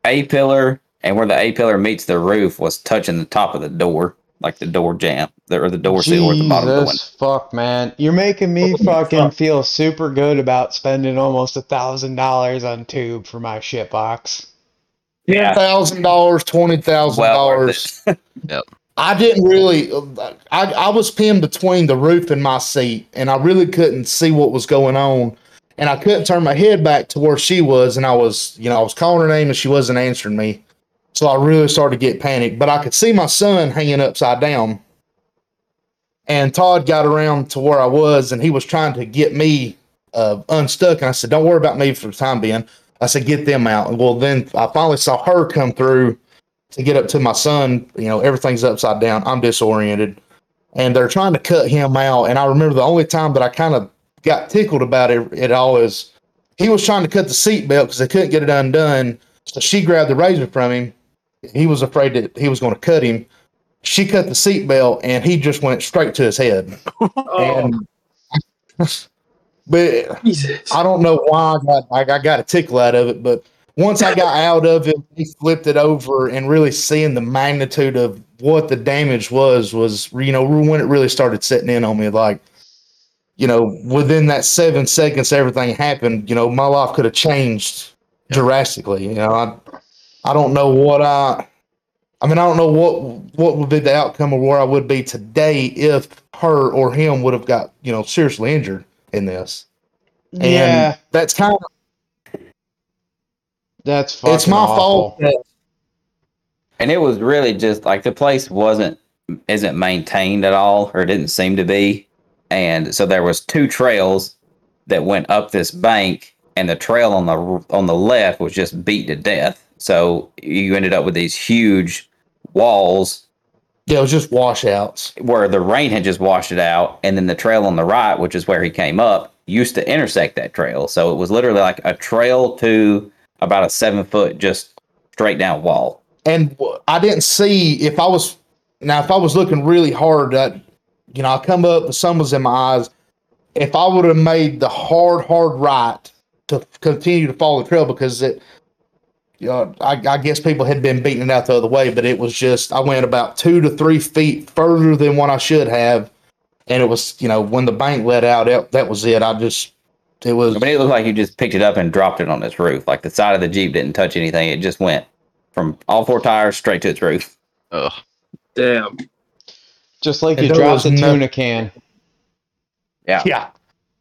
A pillar, and where the A pillar meets the roof was touching the top of the door, like the door jamb, or the door seal at the bottom of the window. Jesus fuck, man. You're making me fucking feel super good about spending almost a thousand dollars on tube for my shit box. Yeah, thousand dollars, twenty thousand well dollars. worth it. (laughs) I didn't really. I I was pinned between the roof and my seat, and I really couldn't see what was going on, and I couldn't turn my head back to where she was, and I was, you know, I was calling her name and she wasn't answering me, so I really started to get panicked. But I could see my son hanging upside down, And Todd got around to where I was, and he was trying to get me uh, unstuck. And I said, "Don't worry about me for the time being." I said, "Get them out." And well, then I finally saw her come through to get up to my son. You know, everything's upside down. I'm disoriented, and they're trying to cut him out. And I remember the only time that I kind of got tickled about it, it all is he was trying to cut the seatbelt because they couldn't get it undone. So she grabbed the razor from him. He was afraid that he was going to cut him. She cut the seatbelt, and he just went straight to his head. Oh, (laughs) And but Jesus. I don't know why I got I, I got a tickle out of it, but once I got out of it, he flipped it over and really seeing the magnitude of what the damage was was you know when it really started setting in on me like you know within that seven seconds everything happened you know my life could have changed drastically you know I I don't know what I I mean I don't know what what would be the outcome of where I would be today if her or him would have got you know seriously injured in this and Yeah, that's kind of that's fucking it's my awful. fault that And it was really just like the place wasn't isn't maintained at all, or didn't seem to be. And so there was two trails that went up this bank, and the trail on the on the left was just beat to death. So you ended up with these huge walls yeah, it was just washouts. where the rain had just washed it out, and then the trail on the right, which is where he came up, used to intersect that trail. So it was literally like a trail to about a seven foot just straight down wall. And I didn't see if I was now if I was looking really hard that you know I come up the sun was in my eyes. If I would have made the hard hard right to continue to follow the trail because it. You know, I, I guess people had been beating it out the other way, but it was just I went about two to three feet further than what I should have, and it was you know when the bank let out, that, that was it. I just it was I mean, it looked like you just picked it up and dropped it on its roof. Like the side of the Jeep didn't touch anything. It just went from all four tires straight to its roof. Ugh. Damn. Just like And you dropped was a no- tuna can. Yeah. yeah.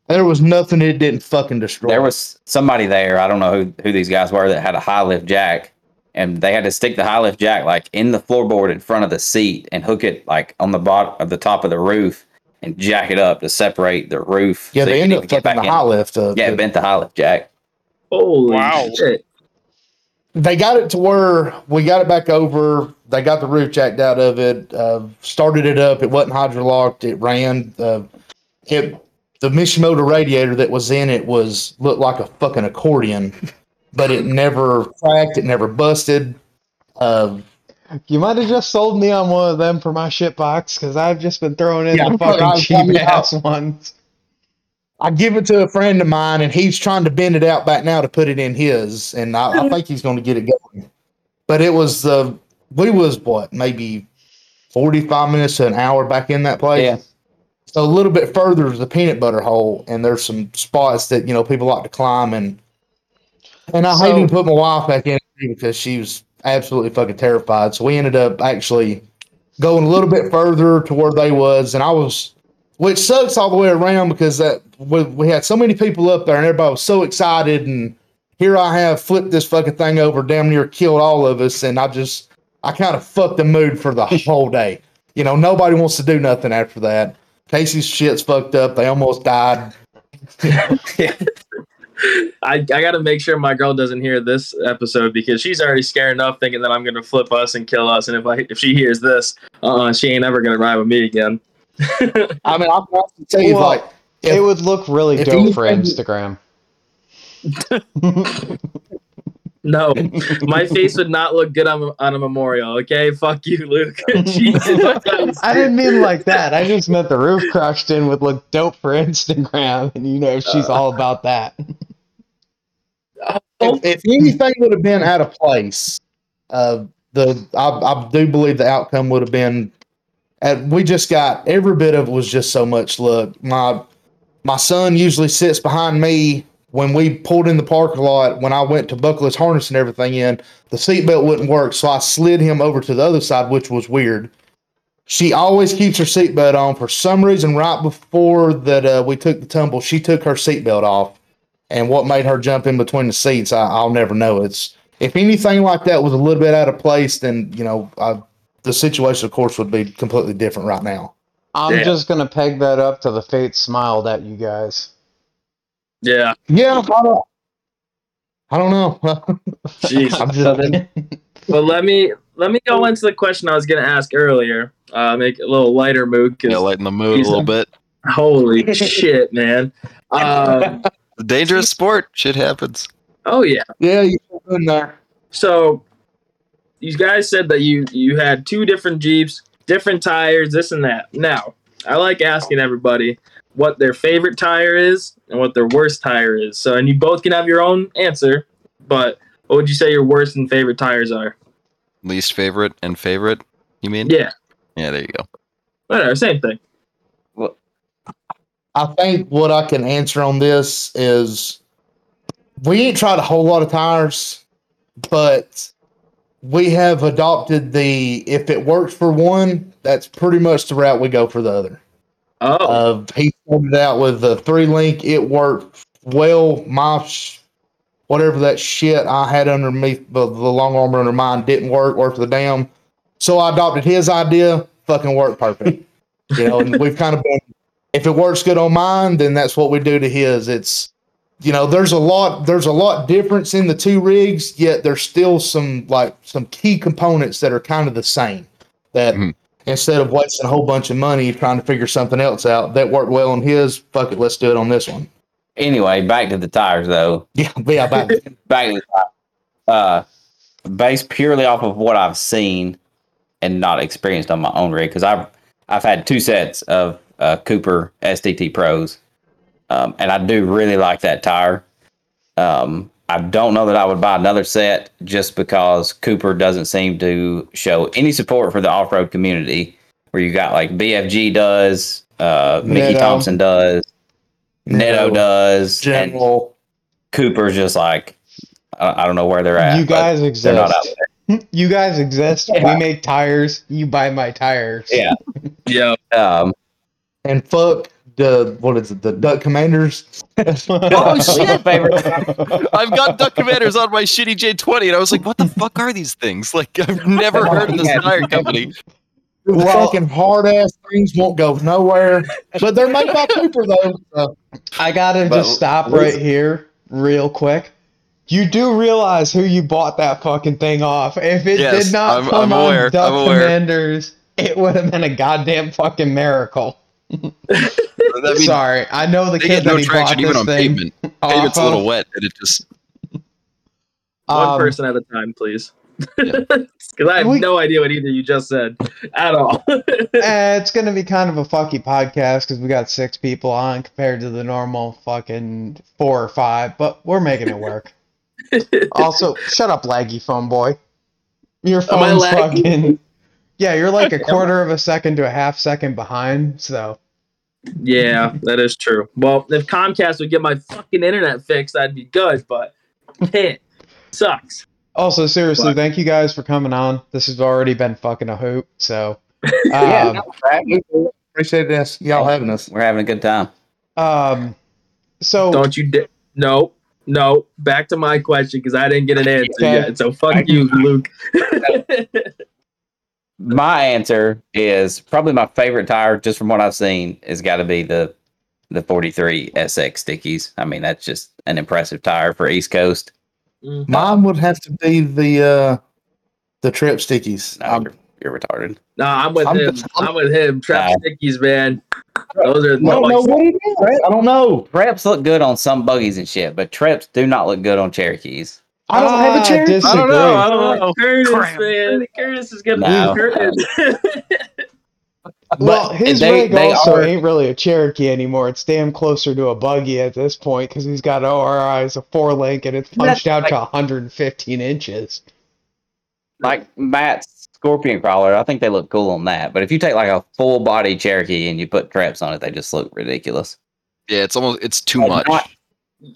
There was nothing it didn't fucking destroy. There was somebody there, I don't know who, who these guys were, that had a high lift jack. And they had to stick the high lift jack like in the floorboard in front of the seat and hook it like on the bottom of the top of the roof and jack it up to separate the roof. yeah, so they you ended could up get flipping the in. high lift up. Yeah, it bent the high lift jack. Holy Wow. shit. they got it to where we got it back over. They got the roof jacked out of it. Uh, started it up. It wasn't hydrolocked. It ran. Uh, it the Mishimoto radiator that was in it was looked like a fucking accordion, but it never cracked. It never busted. Uh, You might have just sold me on one of them for my shit box because I've just been throwing in Yeah, the but (laughs) I- fucking I mean, cheap ass ones. I give it to a friend of mine, and he's trying to bend it out back now to put it in his, and I, I think he's going to get it going. But it was uh, we was what maybe forty five minutes to an hour back in that place. Yeah. So a little bit further is the peanut butter hole, and there's some spots that you know people like to climb, and and I So- hated to put my wife back in because she was absolutely fucking terrified. So we ended up actually going a little bit further to where they was, and I was, which sucks all the way around because that we, we had so many people up there, and everybody was so excited, and here I have flipped this fucking thing over, damn near killed all of us, and I just I kind of fucked the mood for the (laughs) whole day. You know, nobody wants to do nothing after that. Casey's shit's fucked up. They almost died. (laughs) I, I got to make sure my girl doesn't hear this episode because she's already scared enough thinking that I'm going to flip us and kill us. And if I if she hears this, uh, she ain't ever going to ride with me again. (laughs) I mean, I'm going to tell you, Well, like, if- it would look really dope for Instagram. (laughs) No, (laughs) my face would not look good on, on a memorial. Okay, fuck you, Luke. (laughs) Jesus. (laughs) I didn't mean like that. I just meant the roof crushed in would look dope for Instagram, and you know she's all about that. if, if anything would have been out of place, uh, the I, I do believe the outcome would have been. And we just got every bit of it was just so much luck. My my son usually sits behind me when we pulled in the parking lot. When I went to buckle his harness and everything in, the seatbelt wouldn't work, so I slid him over to the other side, which was weird. She always keeps her seatbelt on. For some reason, right before that uh, we took the tumble, she took her seatbelt off and what made her jump in between the seats, I, I'll never know. It's if anything like that was a little bit out of place, then you know I, the situation, of course, would be completely different right now. I'm Damn. just gonna peg that up to the fate smiled at you guys. Yeah. Yeah, I don't, I don't know. (laughs) Jeez. I'm just, But let me let me go into the question I was gonna ask earlier. Uh, make it a little lighter mood Yeah, because lighten the mood a little bit. holy (laughs) shit, man. Um, Dangerous sport. Shit happens. oh yeah. yeah, you're in there. So you guys said that you you had two different Jeeps, different tires, this and that. Now, I like asking everybody what their favorite tire is and what their worst tire is. So and you both can have your own answer, but what would you say your worst and favorite tires are? Least favorite and favorite. You mean? Yeah. Yeah. There you go. Whatever, same thing. Well, I think what I can answer on this is we ain't tried a whole lot of tires, but we have adopted the if it works for one, that's pretty much the route we go for the other. Oh, Uh, he started out with the three link. It worked well. My whatever that shit I had underneath the, the long arm under mine didn't work. Worked the damn. So I adopted his idea. Fucking worked perfect. you know, and we've kind of been. If it works good on mine, then that's what we do to his. It's you know, there's a lot there's a lot difference in the two rigs, yet there's still some like some key components that are kind of the same. That Mhm. Instead of wasting a whole bunch of money trying to figure something else out that worked well on his, fuck it, let's do it on this one. Anyway, back to the tires though. (laughs) Yeah, yeah, back, (laughs) Back to the tires. Uh, based purely off of what I've seen and not experienced on my own rig, because I've I've had two sets of uh, Cooper STT Pros, um, and I do really like that tire. Um, I don't know that I would buy another set just because Cooper doesn't seem to show any support for the off road community. Where you got like BFG does, uh, Mickey Nitto. Thompson does, Nitto does, and general. Cooper's just like I, I don't know where they're at. you but guys they're exist. not out there. (laughs) You guys exist. Yeah. We make tires. You buy my tires. Yeah. yeah. Um, And fuck the what is it, the Duck Commanders? (laughs) Oh, (laughs) shit. (laughs) I've got Duck Commanders on my shitty J20, and I was like, "What the fuck are these things?" Like, I've never heard of this tire company. Well- fucking hard ass things won't go nowhere. But they're made by Cooper though. so- I gotta But just stop right here, real quick. You do realize who you bought that fucking thing off. If it Yes, did not I'm- come I'm aware, on Duck I'm aware. Commanders, it would have been a goddamn fucking miracle. I mean, Sorry, I know the they kid get no that he bought traction even on thing pavement. (laughs) off Pavement's a little wet, and it just One Um, person at a time, please. Yeah. (laughs) Because I have We- no idea what either you just said at all. (laughs) Eh, it's gonna be kind of a fucky podcast because we got six people on compared to the normal fucking four or five, but we're making it work. also, shut up, laggy phone boy. Your phone's laggy? fucking. Yeah, you're like a quarter of a second to a half second behind. So yeah, that is true. Well, if Comcast would get my fucking internet fixed, I'd be good, but can't. Sucks. also seriously, What? thank you guys for coming on. This has already been fucking a hoot. So (laughs) yeah, um, no, Appreciate this. Y'all having us. we're having a good time. um, so Don't you di- No, no. Back to my question because I didn't get an answer Okay. yet. So fuck you, Luke. (laughs) My answer is probably my favorite tire, just from what I've seen, has got to be the the 43 SX stickies. I mean, that's just an impressive tire for East Coast. Mm. Mine would have to be the uh the Trep stickies. No, you're, you're retarded. No, I'm with I'm- him. I'm, with him. Trap Nah. stickies, man. Those are I don't know what it is. I don't know. Treps look good on some buggies and shit, but Treps do not look good on Cherokees. I don't have Ah, a chair. disagree. I don't know. I don't know. Curtis, Crap. man. Curtis is gonna No. be Curtis. Well, his they- rig they also are- ain't really a Cherokee anymore. It's damn closer to a buggy at this point because he's got ORI as a four link and it's punched out to 115 inches. Like Matt's Scorpion Crawler, I think they look cool on that. But if you take like a full body Cherokee and you put Treps on it, they just look ridiculous. yeah, it's almost it's too But much. Not,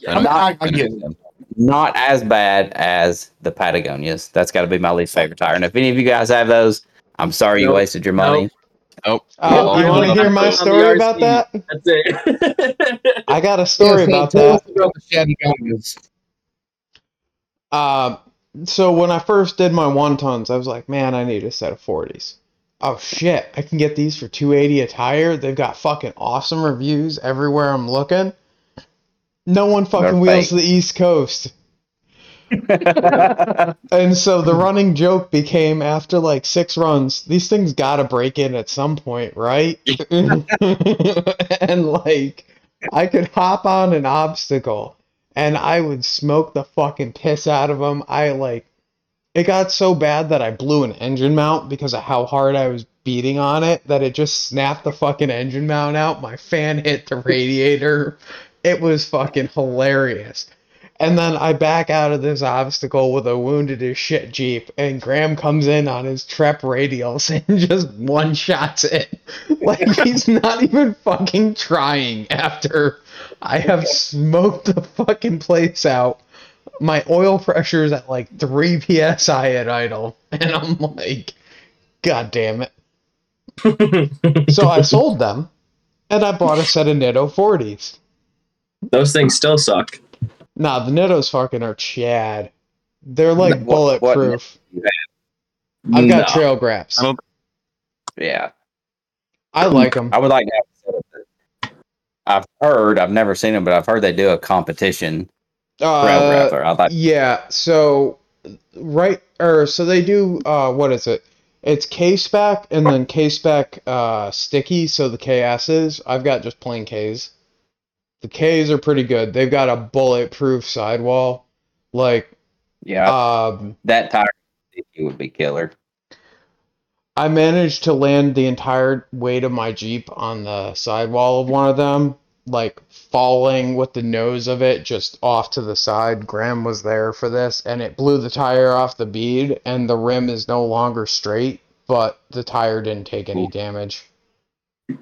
I, mean, I, I get it. Not as bad as the Patagonias. That's got to be my least favorite tire. And if any of you guys have those, I'm sorry you wasted your money. Nope. Uh, Well, you want to hear my I'm on the story about RC. that? That's it. (laughs) I got a story Yes, about that. about the Shenanigans. Um, so when I first did my one tons, I was like, man, I need a set of 40s. oh shit, I can get these for 280 a tire. They've got fucking awesome reviews everywhere I'm looking. No one fucking wheels fake. the East Coast. (laughs) And so the running joke became after like six runs, these things gotta break in at some point, right? (laughs) (laughs) and like, I could hop on an obstacle and I would smoke the fucking piss out of them. I like, it got so bad that I blew an engine mount because of how hard I was beating on it that it just snapped the fucking engine mount out. My fan hit the radiator. It was fucking hilarious. And then I back out of this obstacle with a wounded as shit Jeep, and Graham comes in on his Trep radials (laughs) and just one shots it. (laughs) Like he's not even fucking trying after I have smoked the fucking place out. My oil pressure is at like 3 psi at idle, and I'm like, God damn it. (laughs) So I sold them, and I bought a set of Nitto 40s. Those things still suck. Nah, the Nittos fucking are Chad. They're like What- what bulletproof. I've got No. trail graphs. I yeah. I like them. I would like to have a set of the- I've heard, I've never seen them, but I've heard they do a competition trail Uh, grappler. I'd like yeah. So right, or so they do. Uh, what is it? It's K spec and then K spec uh sticky. So the KSs. I've got just plain Ks. The Ks are pretty good. They've got a bulletproof sidewall. Like, yeah, um, that tire it would be killer. I managed to land the entire weight of my Jeep on the sidewall of one of them, like falling with the nose of it just off to the side. Graham was there for this, and it blew the tire off the bead, and the rim is no longer straight, but the tire didn't take any damage. (laughs)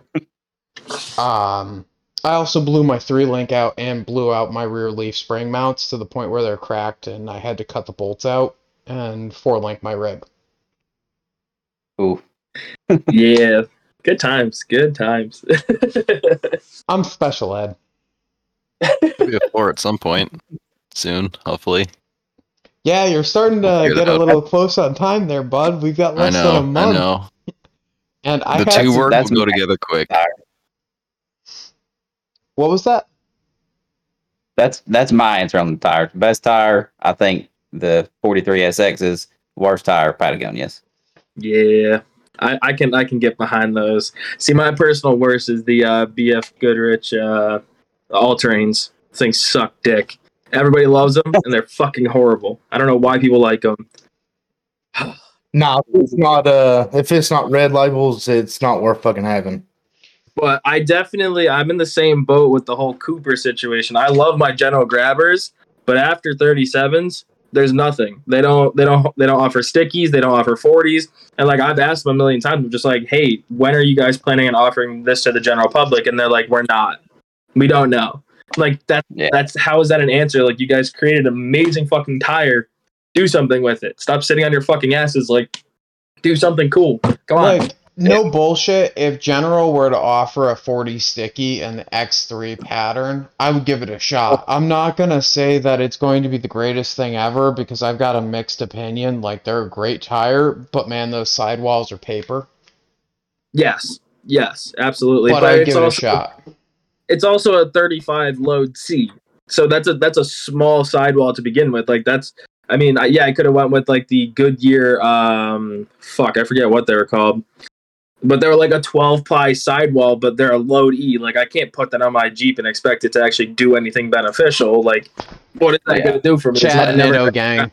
Um, I also blew my three link out and blew out my rear leaf spring mounts to the point where they're cracked, and I had to cut the bolts out and four link my rig. Ooh, (laughs) yeah. Good times. Good times. (laughs) I'm special ed. Maybe a four at some point soon, hopefully. Yeah, you're starting to get a little close on time there, bud. We've got I less than know. a I month. know. And I the two some- words will go together quick. What was that? that's that's my answer on the tire. Best tire, I think the 43 SX is worst tire, Patagonia's. yeah. I, I can I can get behind those. See, my personal worst is the uh, BF Goodrich uh, all terrains. Things suck dick. Everybody loves them, and they're fucking horrible. I don't know why people like them. (sighs) No, if it's not uh if it's not red labels, it's not worth fucking having. But I definitely I'm in the same boat with the whole Cooper situation. I love my general grabbers, but after 37s, there's nothing. They don't they don't they don't offer stickies, they don't offer 40s. And like I've asked them a million times, I'm just like, hey, when are you guys planning on offering this to the general public? And they're like, we're not. We don't know. Like that Yeah. that's how is that an answer? Like you guys created an amazing fucking tire. Do something with it. Stop sitting on your fucking asses. Like do something cool. Come on. Like, no bullshit. If General were to offer a 40 sticky and the X3 pattern, I would give it a shot. I'm not going to say that it's going to be the greatest thing ever because I've got a mixed opinion. Like, they're a great tire, but man, those sidewalls are paper. Yes. Yes, absolutely. But I'd it's give it a also- shot. it's also a 35 load C. So that's a that's a small sidewall to begin with. Like that's I mean, I, yeah, I could have went with like the Goodyear um fuck, I forget what they were called. But they're like a 12 ply sidewall, but they're a load E. Like I can't put that on my Jeep and expect it to actually do anything beneficial. Like what is that Yeah. going to do for me? It's Chad Nitto gang.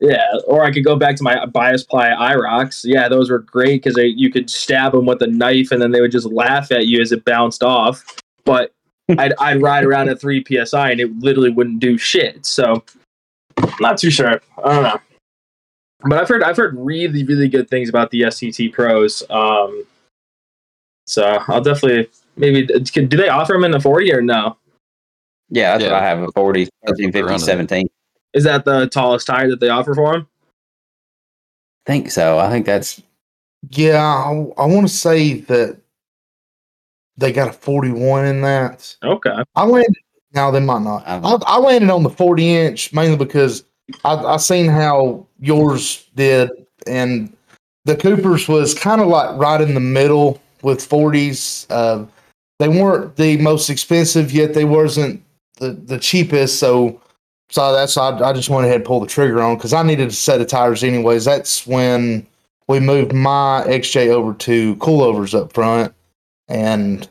yeah, or I could go back to my bias ply IROKs. Yeah, those were great because you could stab them with a knife and then they would just laugh at you as it bounced off. But (laughs) I'd, I'd ride around at 3 psi and it literally wouldn't do shit. So, not too sure. I don't know. But I've heard I've heard really really good things about the STT Pros. Um, so I'll definitely maybe do they offer them in the 40 or no? Yeah, that's Yeah. what I have a 40, 13, 15, 17. Is that the tallest tire that they offer for them? I think so. I think that's Yeah, I, I want to say that they got a 41 in that. Okay. I landed. Now they might not. I I, don't I landed on the 40 inch mainly because I, I seen how yours did, and the Coopers was kind of like right in the middle with 40s. Uh, they weren't the most expensive, yet they wasn't the, the cheapest. So, so that's I, I just went ahead and pulled the trigger on because I needed a set of tires anyways. That's when we moved my XJ over to coilovers up front, and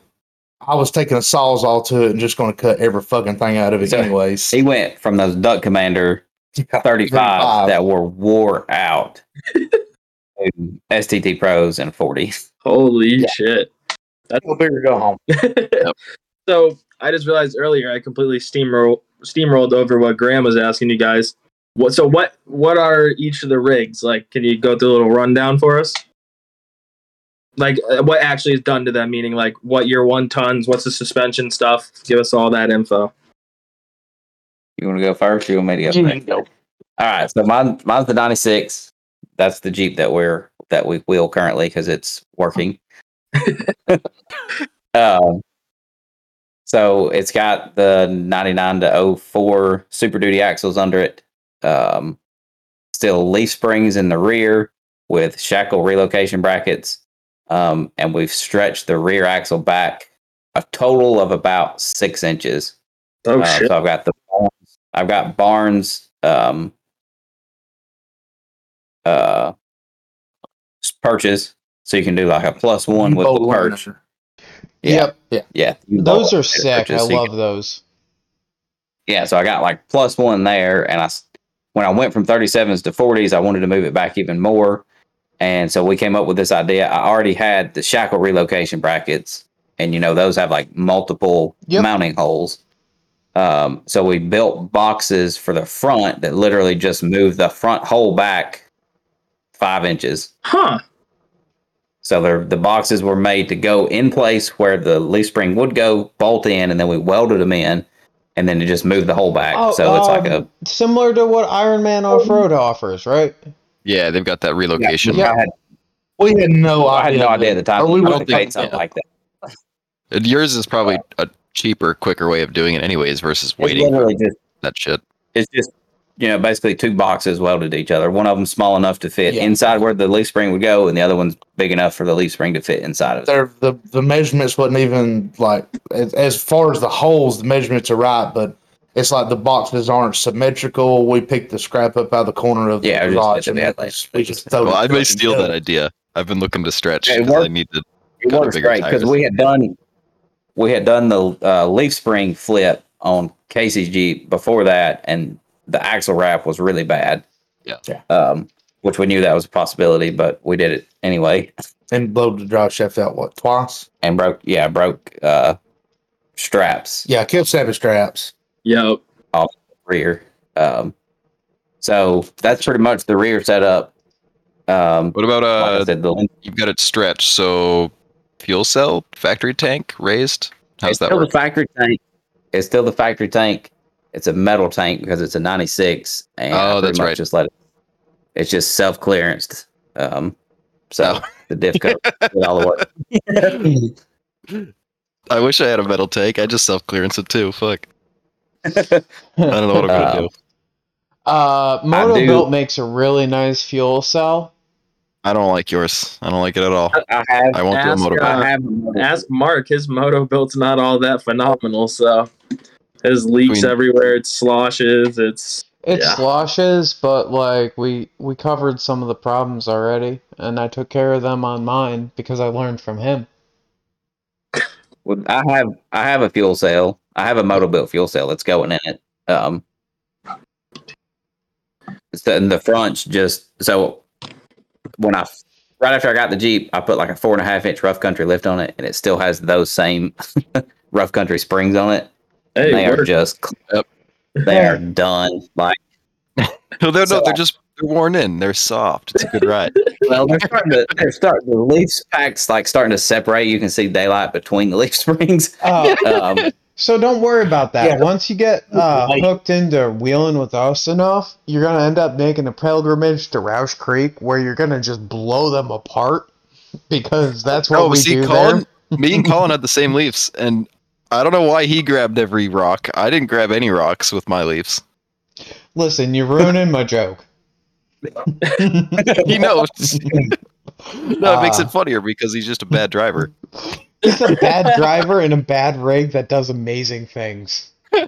I was taking a sawzall to it and just going to cut every fucking thing out of it So- anyways. He went from those Duck Commander Yeah, 35 that were wore out (laughs) to STT Pros and 40. Holy Yeah. shit. Go big or go home. (laughs) So I just realized earlier I completely steamroll steamrolled over what Graham was asking you guys. What so what what are each of the rigs? Like can you go through a little rundown for us? Like uh, what actually is done to them, meaning like what your one tons, what's the suspension stuff? Give us all that info. You want to go first? You want me to go next? All right. So mine, mine's the 96. That's the Jeep that we're, that we wheel currently because it's working. (laughs) um, so it's got the 99 to 04 Super Duty axles under it. Um, still leaf springs in the rear with shackle relocation brackets. Um, and we've stretched the rear axle back a total of about six inches. Oh Uh, shit. So I've got the Barnes, I've got Barnes um, uh, s- perches, so you can do like a plus one with the Bolt perch. Yeah, Yep. yeah. you Those are it, sick. I perches, so you love can- those. yeah, so I got like plus one there, and I when I went from 37s to 40s, I wanted to move it back even more, and so we came up with this idea. I already had the shackle relocation brackets, and you know those have like multiple Yep. mounting holes. Um, so we built boxes for the front that literally just move the front hole back five inches. Huh. So the the boxes were made to go in place where the leaf spring would go, bolt in, and then we welded them in, and then it just moved the hole back. Oh, so it's like a um, Similar to what Iron Man Off Road offers, right? Yeah, they've got that relocation. Yeah. I had, We had no I had idea. no idea at the time. Or we would've don't think something like that. And yours is probably a cheaper, quicker way of doing it, anyways, versus waiting for just that shit. it's just you know basically two boxes welded to each other. One of them small enough to fit Yeah. inside where the leaf spring would go, and the other one's big enough for the leaf spring to fit inside of it. They're, the the measurements wasn't even like as, as far as the holes, the measurements are right, but it's like the boxes aren't symmetrical. We picked the scrap up out of the corner of the Yeah, we just garage and the it we just throwed Well, it I may steal that idea. I've been looking to stretch Yeah, it because I need to. It works great because we had done we had done the uh, leaf spring flip on Casey's Jeep before that, and the axle wrap was really bad. Yeah. Yeah. Um, which we knew that was a possibility, but we did it anyway and blowed the drive shaft out what twice? and broke. Yeah, broke uh, straps Yeah, killed seven straps. Yep. Off rear. Um, so that's pretty much the rear setup. Um, What about like I uh? said, the You've got it stretched, so fuel cell factory tank raised. How's it's that still work? the factory tank. It's still the factory tank. It's a metal tank because it's a 96. And Oh, pretty that's much right. Just let it. It's just self clearanced. Um, so Oh. (laughs) the diff coat did all the work. I wish I had a metal tank. I just self clearance it too. Fuck. I don't know what I'm gonna (laughs) Uh, do. Uh, do- Moto Built makes a really nice fuel cell. I don't like yours. I don't like it at all. I have. I won't do a Ask, motor. uh, I have. Ask Mark, his Motobilt's not all that phenomenal, so his leaks mean- everywhere, it sloshes, it's It Yeah. sloshes, but like we we covered some of the problems already, and I took care of them on mine because I learned from him. Well, I have I have a fuel cell. I have a Motobilt fuel cell that's going in it. Um, so in the front's just so when I right after I got the Jeep, I put like a four and a half inch rough country lift on it, and it still has those same (laughs) rough country springs on it. hey, they are just Yep. they are (laughs) done. Like (laughs) No, they're, So- no, they're just they're worn in. They're soft. It's a good ride. well, they're starting to they're starting the leaf packs like starting to separate. You can see daylight between the leaf springs. Uh, Um, so don't worry about that. Yeah. Once you get uh, hooked into wheeling with us enough, you're gonna end up making a pilgrimage to Rausch Creek where you're gonna just blow them apart because that's what Oh, we see, do Colin, there. (laughs) me and Colin had the same leaves, and I don't know why he grabbed every rock. I didn't grab any rocks with my leaves. Listen, you're ruining my joke. (laughs) He knows. (laughs) No, it makes Uh, it funnier because he's just a bad driver. He's a bad driver in a bad rig that does amazing things. (laughs)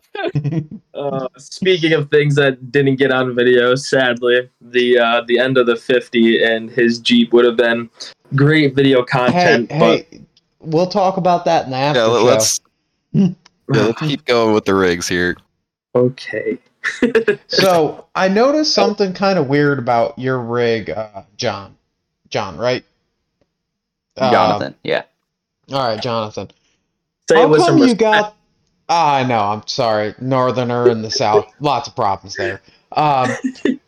Uh, speaking of things that didn't get on video, sadly, the uh, the end of the 50 and his Jeep would have been great video hey, content. hey, we'll talk about that in the after Yeah, show. let- let's yeah, let's keep going with the rigs here. (laughs) okay. (laughs) So I noticed something kind of weird about your rig, uh, John. John, right? Uh, Jonathan. Yeah. All right, Jonathan. Say How with come you got? Ah, I know. I'm sorry. Northerner in the south. (laughs) Lots of problems there. Um,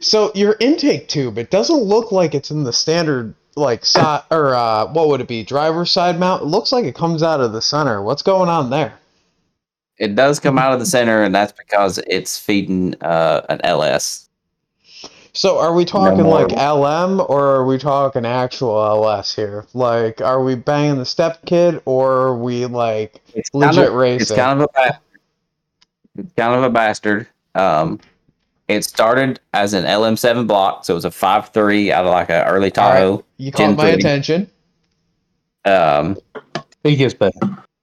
so your intake tube, it doesn't look like it's in the standard like side or uh, what would it be? Driver's side mount. It looks like it comes out of the center. What's going on there? It does come out of the center, and that's because it's feeding uh, an LS. So are we talking more. like LM or are we talking actual LS here? Like, are we banging the step kid or are we like It's legit kind of, racing? It's kind of a ba- it's kind of a bastard. Um, it started as an LM7 block, so it was a 5.3 out of like an early All right. Tahoe. you caught my 10-3. attention. Um, He gets better.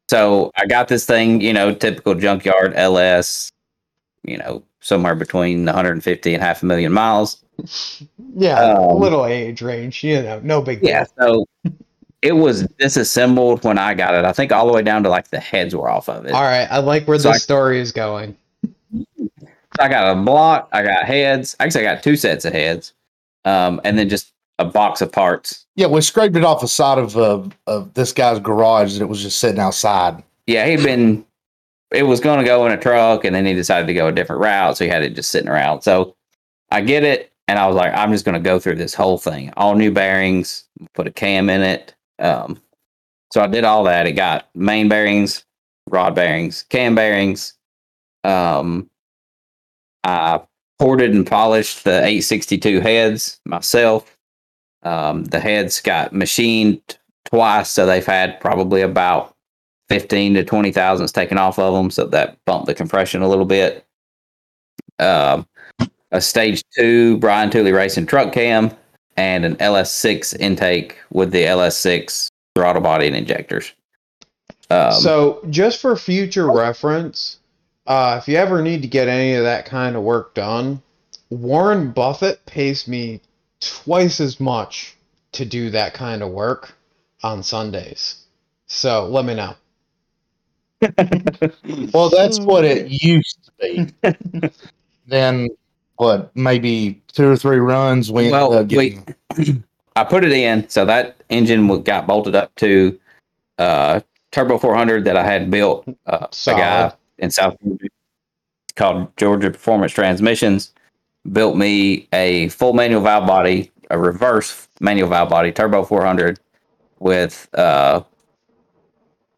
so I got this thing, you know, typical junkyard LS, you know, somewhere between 150 and half a million miles. Yeah, a Um, little age range, you know, no big deal. Yeah, so it was disassembled when I got it. I think all the way down to like the heads were off of it. All right, I like where So this I- story is going. I got a block, I got heads. Actually, I got two sets of heads, um, and then just a box of parts. Yeah, we scraped it off the side of uh, of this guy's garage that it was just sitting outside. Yeah, he'd been. It was going to go in a truck, and then he decided to go a different route, so he had it just sitting around. So I get it, and I was like, I'm just going to go through this whole thing, all new bearings, put a cam in it. Um, so I did all that. It got main bearings, rod bearings, cam bearings. Um, I ported and polished the 862 heads myself. Um, the heads got machined twice, so they've had probably about 15 to 20 thousandths taken off of them, so that bumped the compression a little bit. Um, a stage two Brian Tooley Racing truck cam and an LS6 intake with the LS6 throttle body and injectors. Um, so, just for future reference, uh, if you ever need to get any of that kind of work done, Warren Buffett pays me twice as much to do that kind of work on Sundays. So, let me know. (laughs) Well, that's what it used to be. (laughs) then what? Maybe two or three runs. We Well, getting. (clears throat) I put it in, so that engine got bolted up to uh, Turbo 400 that I had built. Uh, a guy in South Georgia called Georgia Performance Transmissions built me a full manual valve body, a reverse manual valve body, Turbo 400, with uh,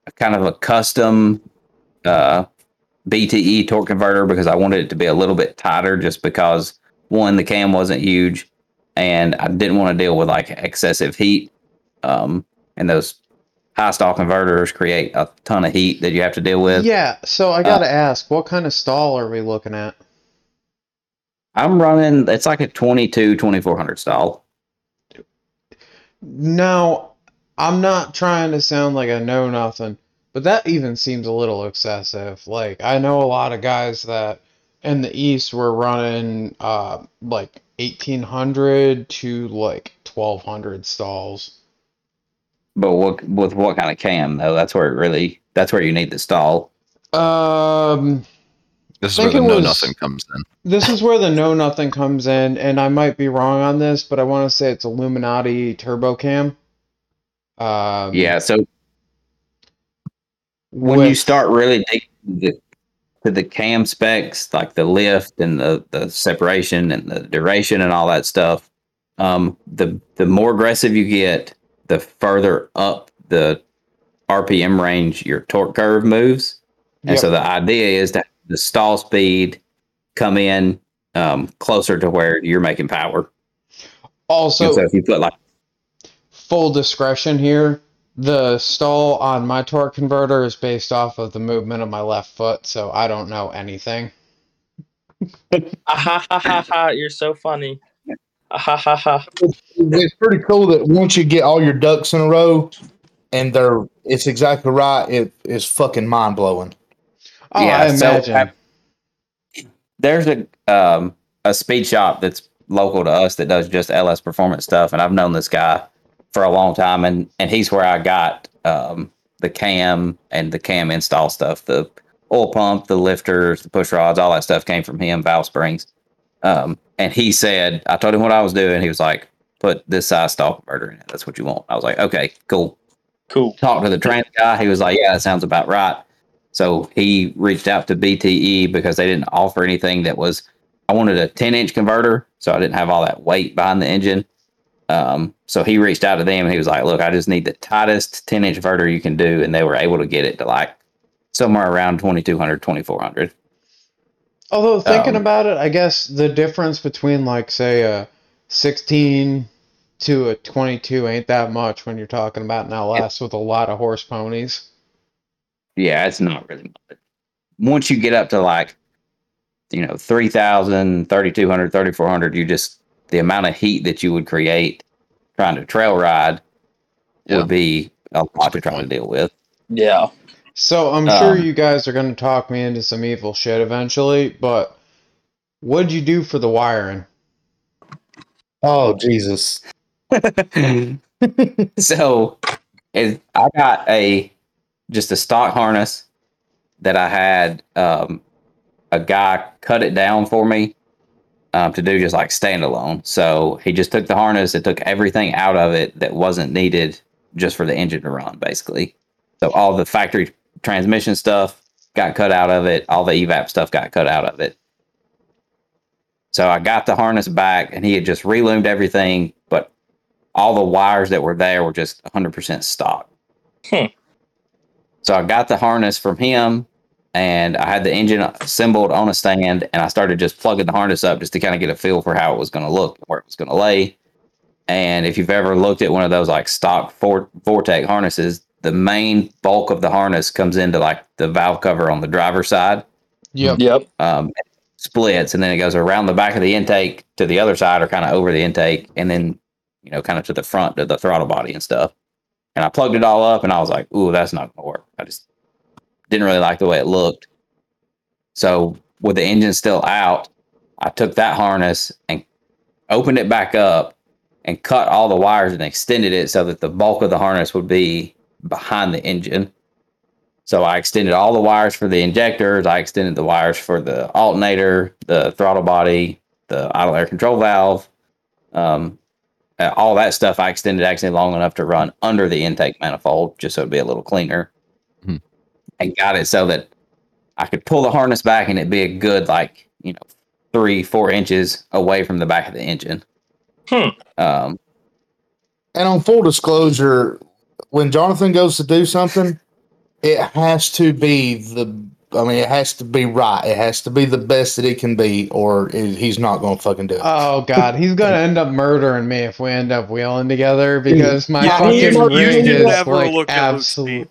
a kind of a custom uh, BTE torque converter because I wanted it to be a little bit tighter, just because one the cam wasn't huge and I didn't want to deal with like excessive heat. Um, and those high stall converters create a ton of heat that you have to deal with. Yeah, so I gotta ask, what kind of stall are we looking at? I'm running, it's like a 22, 2400 stall. Now, I'm not trying to sound like I know nothing, but that even seems a little excessive. Like, I know a lot of guys that in the East were running uh like 1800 to like 1200 stalls. But what, with what kind of cam though? That's where it really, that's where you need the stall. Um, This is where the it no was- nothing comes in. this is where the know nothing comes in, and I might be wrong on this, but I want to say it's Illuminati Turbo Cam. Um, Yeah. So when you start really digging the, to the cam specs, like the lift and the, the separation and the duration and all that stuff, um, the the more aggressive you get, the further up the RPM range your torque curve moves. And Yep. so the idea is that the stall speed come in um, closer to where you're making power. also, and so if you put like full discretion here. The stall on my torque converter is based off of the movement of my left foot, so I don't know anything. Ha ha ha ha! You're so funny. Ha ha ha. It's pretty cool that once you get all your ducks in a row, and they're it's exactly right. It is fucking mind blowing. Oh, Yeah, I so, imagine. uh, there's a um a speed shop that's local to us that does just LS performance stuff, and I've known this guy for a long time, and and he's where I got um the cam and the cam install stuff, the oil pump, the lifters, the push rods, all that stuff came from him, valve springs. Um, and he said, I told him what I was doing. He was like, put this size stall converter in it. That's what you want. I was like, okay, cool Cool. talked to the trans guy. He was like, "Yeah, that sounds about right." So he reached out to BTE because they didn't offer anything that was. I wanted a 10 inch converter, so I didn't have all that weight behind the engine. Um, so he reached out to them and he was like, "Look, I just need the tightest 10 inch converter you can do," and they were able to get it to like somewhere around 2200, 2400. Although thinking Um, about it, I guess the difference between like say a 16 to a 22 ain't that much when you're talking about an LS with a lot of horse ponies. Yeah, it's not really much. Once you get up to like, you know, 3,000, 3,200, 3,400, you just, the amount of heat that you would create trying to trail ride Yeah. would be a a lot to good try to deal with. Yeah. So I'm sure Um, you guys are going to talk me into some evil shit eventually, but what'd you do for the wiring? Oh Jesus! (laughs) so is I got a just a stock harness that I had um, a guy cut it down for me um, to do just like standalone. So he just took the harness and took everything out of it that wasn't needed just for the engine to run, basically. So all the factory transmission stuff got cut out of it. All the evap stuff got cut out of it. So I got the harness back, and he had just reloomed everything, but all the wires that were there were just 100% stock. Hmm. So I got the harness from him and I had the engine assembled on a stand and I started just plugging the harness up just to kind of get a feel for how it was going to look, where it was going to lay. And if you've ever looked at one of those like stock For- Vortec harnesses, the main bulk of the harness comes into like the valve cover on the driver's side Yep. Yep. um, splits, and then it goes around the back of the intake to the other side, or kind of over the intake, and then you know, kind of to the front to the throttle body and stuff. And I plugged it all up, and I was like, "Ooh, that's not gonna work." I just didn't really like the way it looked. So with the engine still out, I took that harness and opened it back up and cut all the wires and extended it so that the bulk of the harness would be behind the engine. So I extended all the wires for the injectors. I extended the wires for the alternator, the throttle body, the idle air control valve, um, uh, all that stuff. I extended actually long enough to run under the intake manifold, just so it'd be a little cleaner, Mhm. And got it so that I could pull the harness back and it'd be a good like you know three four inches away from the back of the engine. Hmm. Um, And on full disclosure, when Jonathan goes to do something, it has to be the. I mean, it has to be right. It has to be the best that it can be, or it, he's not going to fucking do it. Oh god, he's gonna (laughs) end up murdering me if we end up wheeling together because my Yeah, fucking you- you is like look absolute.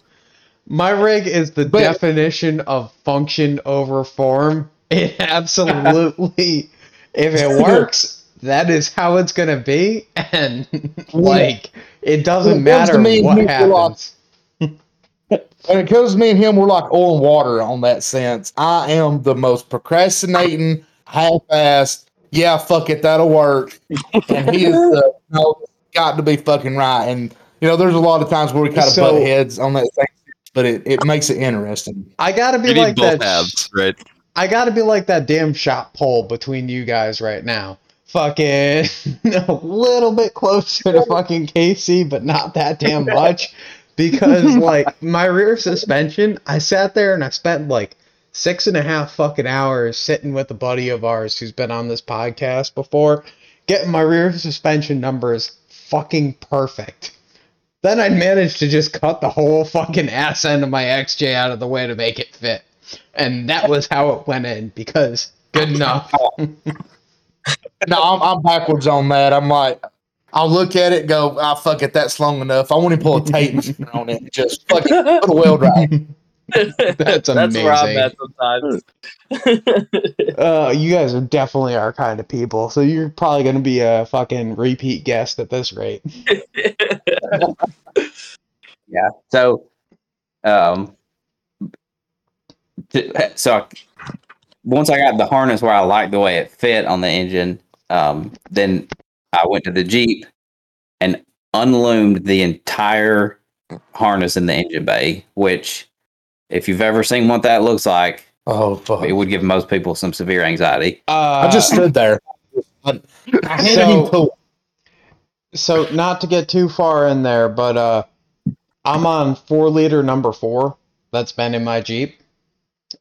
My rig is the But- definition of function over form. It (laughs) absolutely, if it works, that is how it's gonna be, and like it doesn't When it comes to matter me, what you feel like- happens. When (laughs) it comes to me and him, we're like oil and water on that sense. I am the most procrastinating, half-assed. Yeah, fuck it, that'll work. And he is the (laughs) no, got to be fucking right. And you know, there's a lot of times where we kind of So- butt heads on that thing, but it, it makes it interesting. I gotta be You like both that. halves, right? I gotta be like that damn shot pole between you guys right now. Fucking (laughs) a little bit closer to fucking Casey, but not that damn much. Because (laughs) like my rear suspension, I sat there and I spent like six and a half fucking hours sitting with a buddy of ours who's been on this podcast before, getting my rear suspension numbers fucking perfect. Then I'd managed to just cut the whole fucking ass end of my XJ out of the way to make it fit. And that was how it went in because good enough. (laughs) No, I'm, I'm backwards on that. I'm like, I'll look at it, and go, ah, fuck it, that's long enough. I want to pull a tape measure (laughs) on it, and just fucking put a weld right. That's amazing. That's where I'm amazing. at sometimes. (laughs) Uh, you guys are definitely our kind of people, so you're probably gonna be a fucking repeat guest at this rate. (laughs) Yeah. So, um, t- so I- once I got the harness where I liked the way it fit on the engine, um, then I went to the Jeep and unloomed the entire harness in the engine bay. Which, if you've ever seen what that looks like, Oh fuck! it would give most people some severe anxiety. Uh, I just stood there. I, I So- him to so not to get too far in there, but uh, I'm on four liter number four. That's been in my Jeep.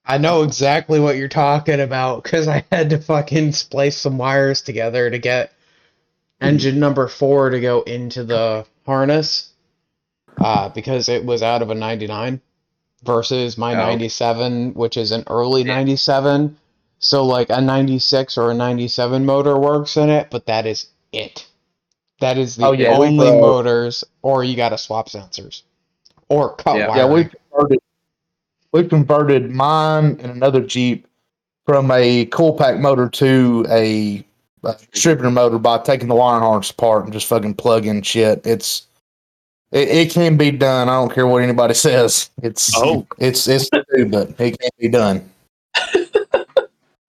I know exactly what you're talking about because I had to fucking splice some wires together to get engine number four to go into the harness uh, because it was out of a 99 versus my Oh. 97, which is an early 97. So, like a 96 or a 97 motor works in it, but that is it. That is the Oh, yeah, we, only uh, motors, or you got to swap sensors or cut Yeah. wire. Yeah, we converted. We converted mine and another Jeep from a coil pack motor to a, a distributor motor by taking the wiring harness apart and just fucking plugging shit. It's it, it can be done. I don't care what anybody says. It's Oh. it's it's to do, but it can be done.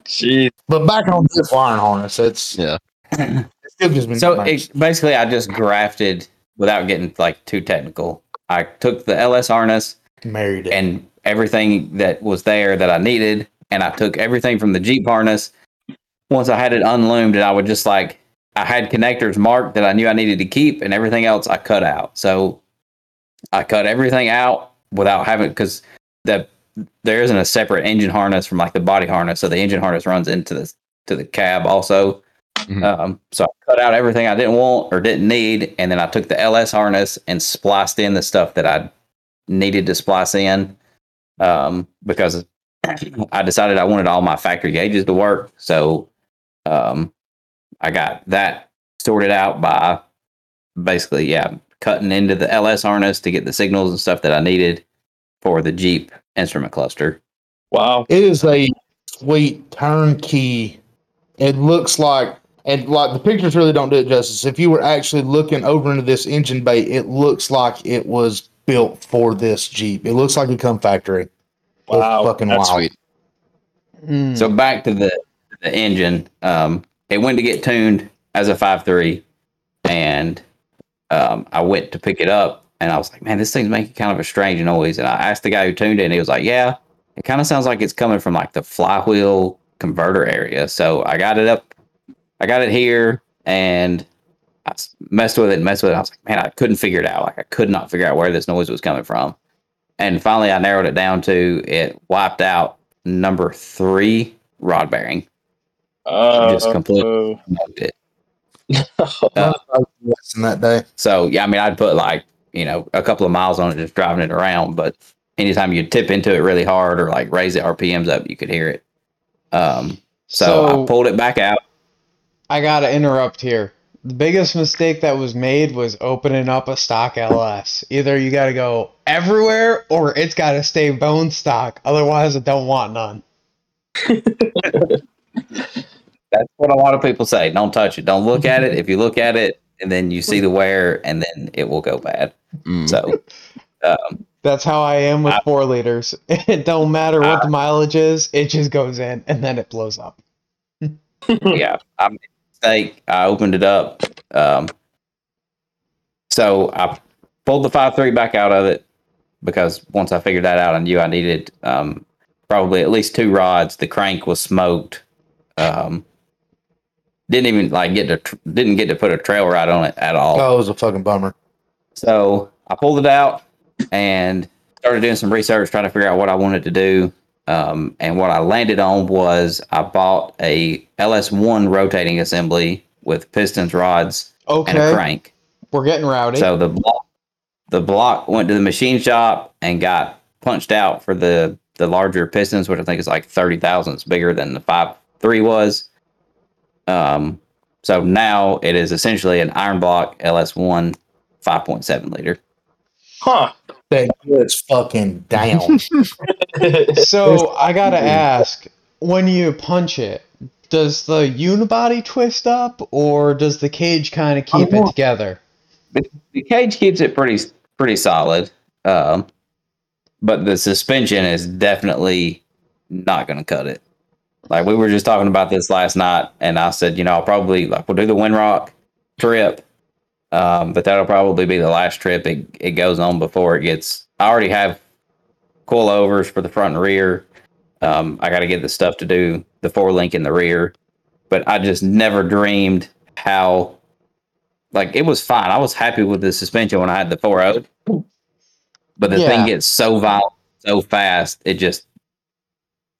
Jeez. But back on this wiring harness, it's Yeah. it still gives me So it, basically, I just grafted without getting like too technical. I took the LS harness married it. and everything that was there that I needed, and I took everything from the Jeep harness. Once I had it unloomed, and I would just like I had connectors marked that I knew I needed to keep, and everything else I cut out. So I cut everything out without having because the there isn't a separate engine harness from like the body harness, so the engine harness runs into the to the cab also. Mhm. Um, so I cut out everything I didn't want or didn't need, and then I took the LS harness and spliced in the stuff that I needed to splice in um, because I decided I wanted all my factory gauges to work. So um, I got that sorted out by basically, yeah, cutting into the LS harness to get the signals and stuff that I needed for the Jeep instrument cluster. Wow. It is a sweet turnkey. It looks like, and like the pictures really don't do it justice. If you were actually looking over into this engine bay, it looks like it was built for this Jeep. It looks like it come factory. It's Wow, fucking that's wild. Sweet. Mm. So back to the the engine. Um, it went to get tuned as a five three, and um, I went to pick it up, and I was like, "Man, this thing's making kind of a strange noise." And I asked the guy who tuned it, and he was like, "Yeah, it kind of sounds like it's coming from like the flywheel converter area." So I got it up, I got it here, and I messed with it and messed with it. I was like, "Man, I couldn't figure it out. Like I could not figure out where this noise was coming from." And finally, I narrowed it down to it wiped out number three rod bearing. Uh, Just completely-. It. (laughs) Uh, that day. So yeah, I mean, I'd put like you know a couple of miles on it just driving it around, but anytime you tip into it really hard or like raise the RPMs up, you could hear it. Um, so, So- I pulled it back out. I gotta interrupt here. The biggest mistake that was made was opening up a stock LS. Either you gotta go everywhere or it's gotta stay bone stock. Otherwise, I don't want none. (laughs) That's what a lot of people say. Don't touch it. Don't look at it. If you look at it and then you see the wear, and then it will go bad. Mm. So, um, That's how I am with I- four liters. (laughs) It don't matter what the mileage is, it just goes in and then it blows up. (laughs) yeah, I mistake. I opened it up. Um, so I pulled the five three back out of it because once I figured that out, I knew I needed um, probably at least two rods. The crank was smoked. Um, didn't even like get to tr- didn't get to put a trail ride on it at all. Oh, it was a fucking bummer. So I pulled it out and started doing some research, trying to figure out what I wanted to do. Um, and what I landed on was I bought a LS1 rotating assembly with pistons, rods, and a crank. we're getting rowdy. So the block, the block went to the machine shop and got punched out for the the larger pistons, which I think is like thirty thousandths bigger than the five three was. Um, so now it is essentially an iron block LS1 5.7 liter. Huh. That it's fucking down. (laughs) So I gotta ask, when you punch it, does the unibody twist up or does the cage kind of keep it together? the cage keeps it pretty pretty solid. Um, but the suspension is definitely not going to cut it. Like we were just talking about this last night, and I said, you know, I'll probably like we'll do the Windrock trip, um, but that'll probably be the last trip it, it goes on before it gets. I already have coilovers for the front and rear. Um, I got to get the stuff to do the four link in the rear, but I just never dreamed how like it was fine. I was happy with the suspension when I had the 4.0. But the Yeah. thing gets so violent so fast, it just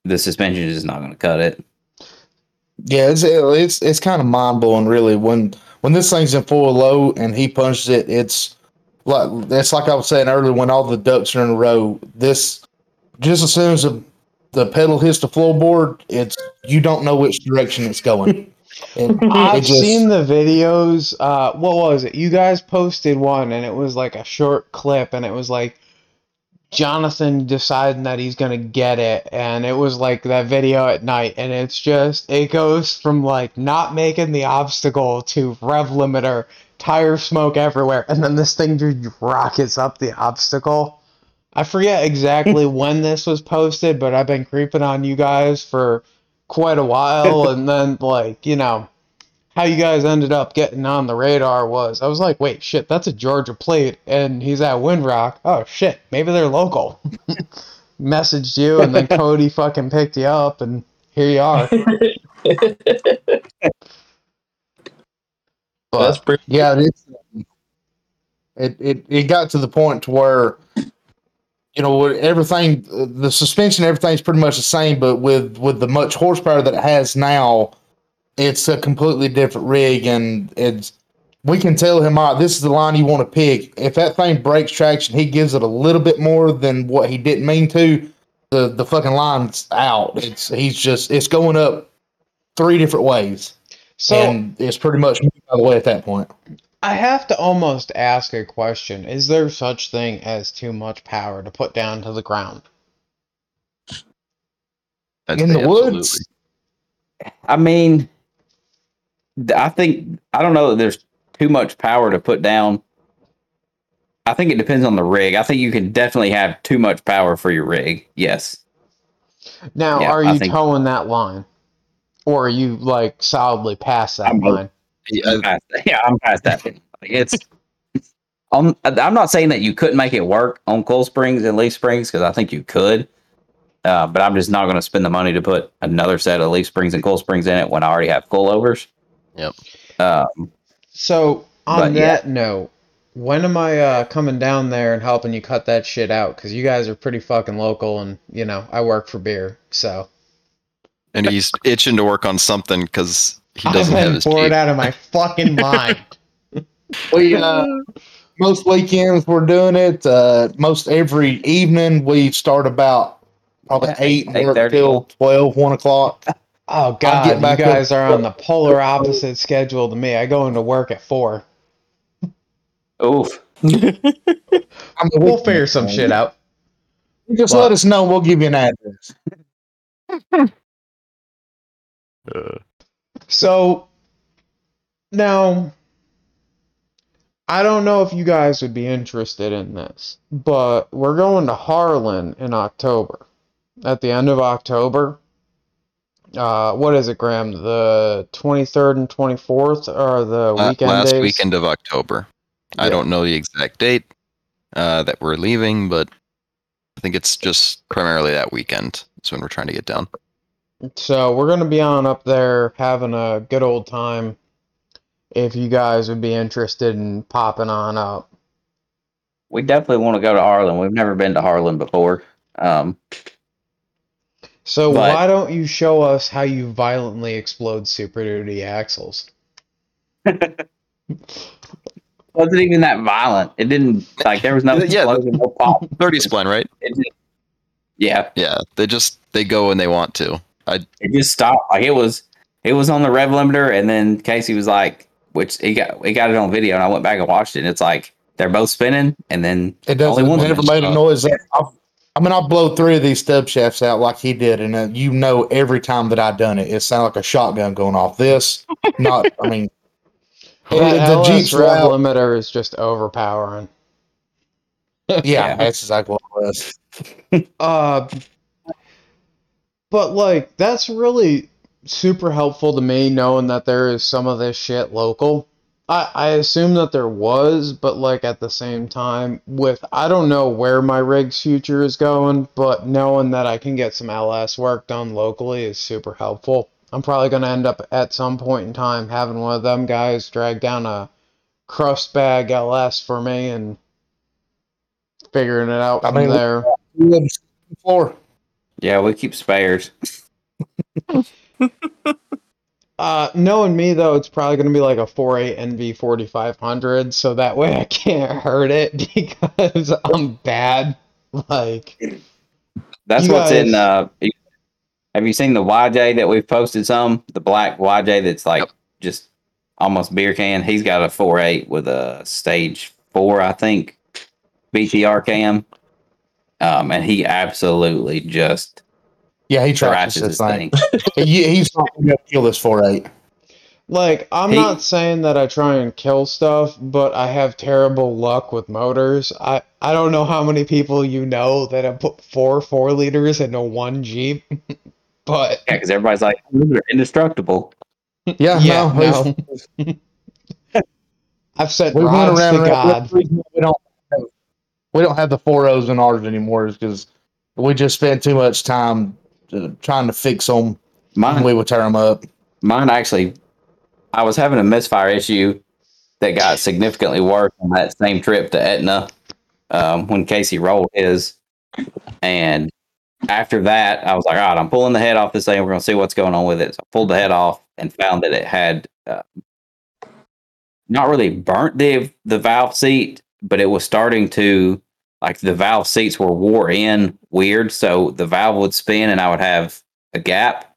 the suspension is not going to cut it. Yeah, it's it's it's kind of mind blowing, really. When when this thing's in full low and he punches it, it's like it's like I was saying earlier. When all the ducks are in a row, this just as soon as the, the pedal hits the floorboard, it's you don't know which direction it's going. (laughs) It I've just- seen the videos. Uh, what was it? You guys posted one, and it was like a short clip, and it was like Jonathan deciding that he's gonna get it, and it was like that video at night, and it's just it goes from like not making the obstacle to rev limiter, tire smoke everywhere, and then this thing just rockets up the obstacle. I forget exactly (laughs) when this was posted, but I've been creeping on you guys for quite a while, (laughs) and then like you know how you guys ended up getting on the radar was I was like, wait, shit, that's a Georgia plate, and he's at Windrock. Oh shit, maybe they're local. (laughs) Messaged you, and then (laughs) Cody fucking picked you up, and here you are. (laughs) That's pretty. Yeah, it's, it, it it got to the point to where you know everything the suspension everything's pretty much the same, but with with the much horsepower that it has now, it's a completely different rig, and it's we can tell him, all right, this is the line you want to pick. If that thing breaks traction, he gives it a little bit more than what he didn't mean to. The the fucking line's out. It's he's just it's going up three different ways, so and it's pretty much by the way at that point. I have to almost ask a question: Is there such thing as too much power to put down to the ground? I'd in say the absolutely. woods. I mean, th- I think I don't know that there's too much power to put down. I think it depends on the rig. I think you can definitely have too much power for your rig. Yes. Now, Yeah, are you think- towing that line, or are you like solidly past that I'm line? Yeah, I'm past that. Yeah, I'm past that. Like, It's. (laughs) I'm, I'm not saying that you couldn't make it work on coil springs and leaf springs because I think you could, uh, but I'm just not going to spend the money to put another set of leaf springs and coil springs in it when I already have coilovers. Yep. Um, So, on But, yeah. that note, when am I uh, coming down there and helping you cut that shit out? Because you guys are pretty fucking local, and you know I work for beer, so and he's itching to work on something because he I've doesn't have been his bored Jeep. out of my (laughs) fucking mind. We uh, most weekends we're doing it. Uh, most every evening we start about probably eight and work till 12, 1 o'clock. Oh god, you back up- guys are on the polar opposite schedule to me. I go into work at four. oof. (laughs) I mean, We'll figure some shit out. Just Well- let us know. We'll give you an address. (laughs) So now I don't know if you guys would be interested in this, but we're going to Harlan in October. At the end of October. Uh, what is it, Graham? The 23rd and 24th are the La- weekend last days? weekend of October. I don't know the exact date uh, that we're leaving, but I think it's just primarily that weekend. That's when we're trying to get down. So we're gonna be on up there having a good old time. If you guys would be interested in popping on up. We definitely want to go to Harlan. We've never been to Harlan before. Um, So But- why don't you show us how you violently explode Super Duty axles? (laughs) wasn't even that violent. It didn't like there was no Yeah, the- no pop. (laughs) 30 spline, right? Yeah, Yeah, they just they go when they want to. it just stopped. Like it was, it was on the rev limiter, and then Casey was like, which he got, he got it on video, and I went back and watched it. And it's like they're both spinning, and then It doesn't. Only one It never made a noise. I've, I mean, I'll blow three of these stub shafts out like he did, and uh, you know every time that I've done it, it sounded like a shotgun going off. This, not, I mean, (laughs) Yeah, the LS Jeep's rev limiter is just overpowering. (laughs) yeah, Yeah. that's exactly what it was. (laughs) Uh, but like that's really super helpful to me knowing that there is some of this shit local. I I assume that there was, but like at the same time, with I don't know where my rig's future is going, but knowing that I can get some LS work done locally is super helpful. I'm probably gonna end up at some point in time having one of them guys drag down a crust bag LS for me and figuring it out I from mean, there. Floor. Yeah, we keep spares. (laughs) Uh, knowing me though, it's probably gonna be like a 4.8 NV 4500, so that way I can't (laughs) hurt it (laughs) because I'm bad. Like, That's what's guys- in. Uh, have you seen the YJ that we've posted? Some the black YJ that's like Yep. just almost beer can. He's got a four eight with a stage four, I think, BTR cam. Um, and he absolutely just Yeah, he trashes trashes this this thing. thing. (laughs) he, he's not going to kill this four eight. like I'm He- not saying that I try and kill stuff, but I have terrible luck with motors. I I don't know how many people you know that have put four four liters into one Jeep, (laughs) but Yeah, because everybody's like, they're indestructible. (laughs) Yeah, Yeah, no, no. I've sent we went rods around. to God. We don't. Have, we don't have the four O's in ours anymore because we just spent too much time trying to fix them. Mine, We would tear them up. mine actually, I was having a misfire issue that got significantly worse on that same trip to Etna um, when Casey rolled his. And after that, I was like, all right, I'm pulling the head off this thing. We're going to see what's going on with it. So I pulled the head off and found that it had uh, not really burnt the, the valve seat, but it was starting to, like, the valve seats were wore in weird. So the valve would spin and I would have a gap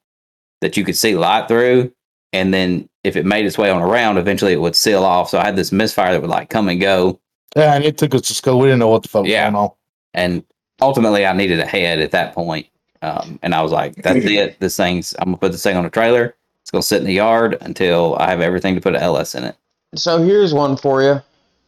that you could see light through. And then if it made its way on around, eventually it would seal off. So I had this misfire that would like come and go. Yeah, and it took us to school. We didn't know what the fuck was Yeah. going on. And ultimately I needed a head at that point. Um, and I was like, that's (laughs) it. This thing's, I'm going to put this thing on a trailer. It's going to sit in the yard until I have everything to put an LS in it. So here's one for you.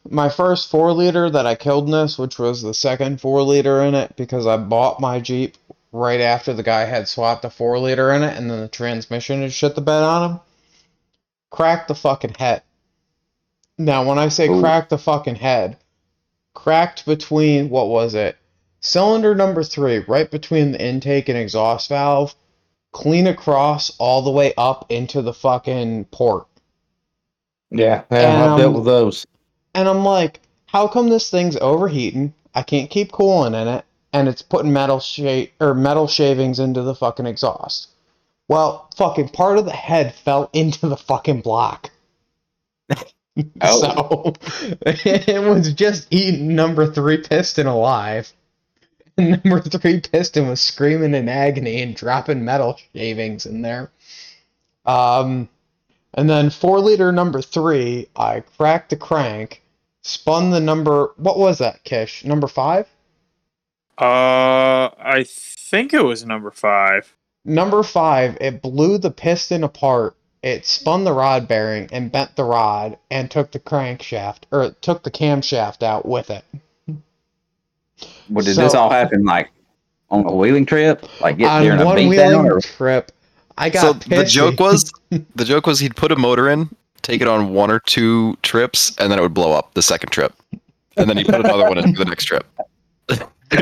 My first four liter that I killed in this, which was the second four liter in it, because I bought my Jeep right after the guy had swapped a four liter in it, and then the transmission had shit the bed on him. Cracked the fucking head. Now, when I say Ooh. cracked the fucking head, cracked between what was it? Cylinder number three, right between the intake and exhaust valve, clean across all the way up into the fucking port. Yeah, yeah, Um, I dealt with those. And I'm like, how come this thing's overheating? I can't keep cooling in it, and it's putting metal sha- or metal shavings into the fucking exhaust. Well, fucking part of the head fell (laughs) into the fucking block. (laughs) Oh. So (laughs) it was just eating number three piston alive. And number three piston was screaming in agony and dropping metal shavings in there. Um, and then four liter number three, I cracked the crank, spun the number. What was that, Kish? Number five? Uh, I think it was number five. Number five, it blew the piston apart. It spun the rod bearing and bent the rod and took the crankshaft or it took the camshaft out with it. Well, did this all happen like on a wheeling trip? Like get On a one beat wheeling down or trip, I got so pissy. the joke was (laughs) the joke was he'd put a motor in, take it on one or two trips, and then it would blow up the second trip, and then he put another one in the next trip.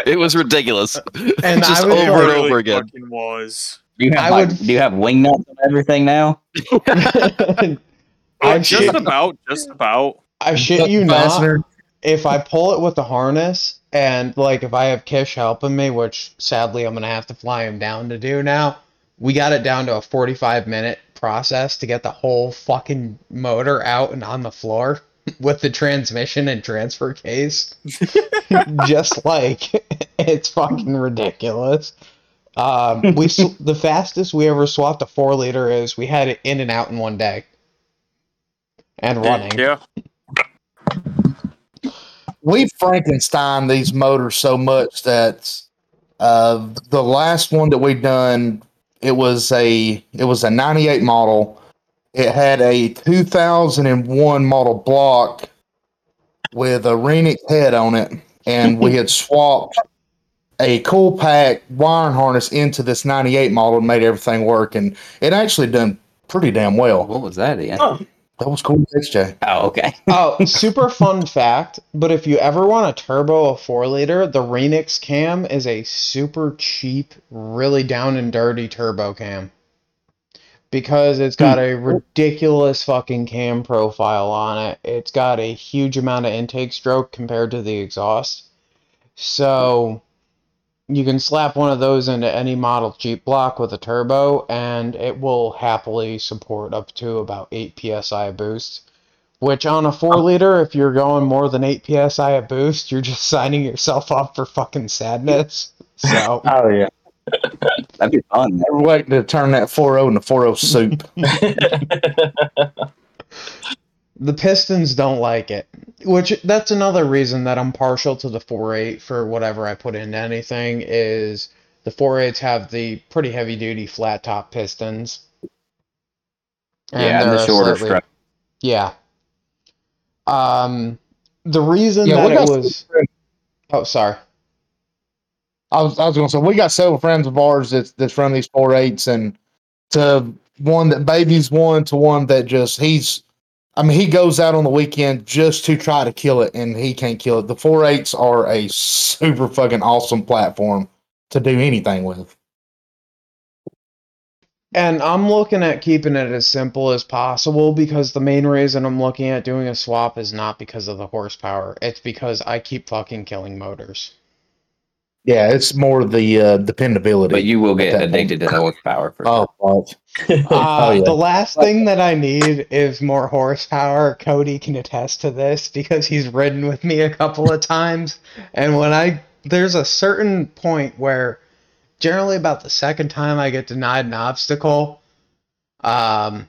it was ridiculous, (laughs) And just I over like- and Really over again. was. do you have I like, would- do you have wing nuts and everything now? (laughs) I just shit, about, just about. I shit you not. If I pull it with the harness and like if I have Kish helping me, which sadly I'm gonna have to fly him down to do now, we got it down to a 45 minute process to get the whole fucking motor out and on the floor (laughs) with the transmission and transfer case. (laughs) Just like (laughs) it's fucking ridiculous. Um, we sw- the fastest we ever swapped a four liter is we had it in and out in one day, and running. Yeah. we Frankenstein these motors so much that Uh, the last one that we done, it was a it was a '98 model. It had a 2001 model block with a Renix head on it, and we had (laughs) swapped a coil pack wiring harness into this 98 model and made everything work, and it actually done pretty damn well. What was that in? Huh. That was cool, XJ. Oh, okay. (laughs) Oh, super fun fact. But if you ever want a turbo a four liter, the Renix cam is a super cheap, really down and dirty turbo cam. Because it's got a hmm. ridiculous fucking cam profile on it. It's got a huge amount of intake stroke compared to the exhaust. So you can slap one of those into any model Jeep block with a turbo, and it will happily support up to about 8 psi boost. Which on a 4 liter, if you're going more than 8 psi a boost, you're just (laughs) signing yourself up for fucking sadness. So, Oh yeah, (laughs) That'd be fun. we're waiting to turn that 4.0 into 4.0 soup. (laughs) the Pistons don't like it. Which, that's another reason that I'm partial to the 4.8 for whatever I put into anything, is the 4.8s have the pretty heavy duty flat top pistons. yeah, and the shorter slightly- stroke. Yeah. Um, the reason Yeah, that it was. Oh, sorry. I was, I was going to say we got several friends of ours that's that's run these four eights, and to one that babies one to one that just he's, I mean he goes out on the weekend just to try to kill it, and he can't kill it. The four eights are a super fucking awesome platform to do anything with. And I'm looking at keeping it as simple as possible because the main reason I'm looking at doing a swap is not because of the horsepower. It's because I keep fucking killing motors. Yeah, it's more the uh, dependability. But you will get At that addicted to the horsepower for oh, fuck. (laughs) Uh, Oh, yeah. The last thing that I need is more horsepower. Cody can attest to this because he's ridden with me a couple of times. And when I, there's a certain point where, generally about the second time I get denied an obstacle, um,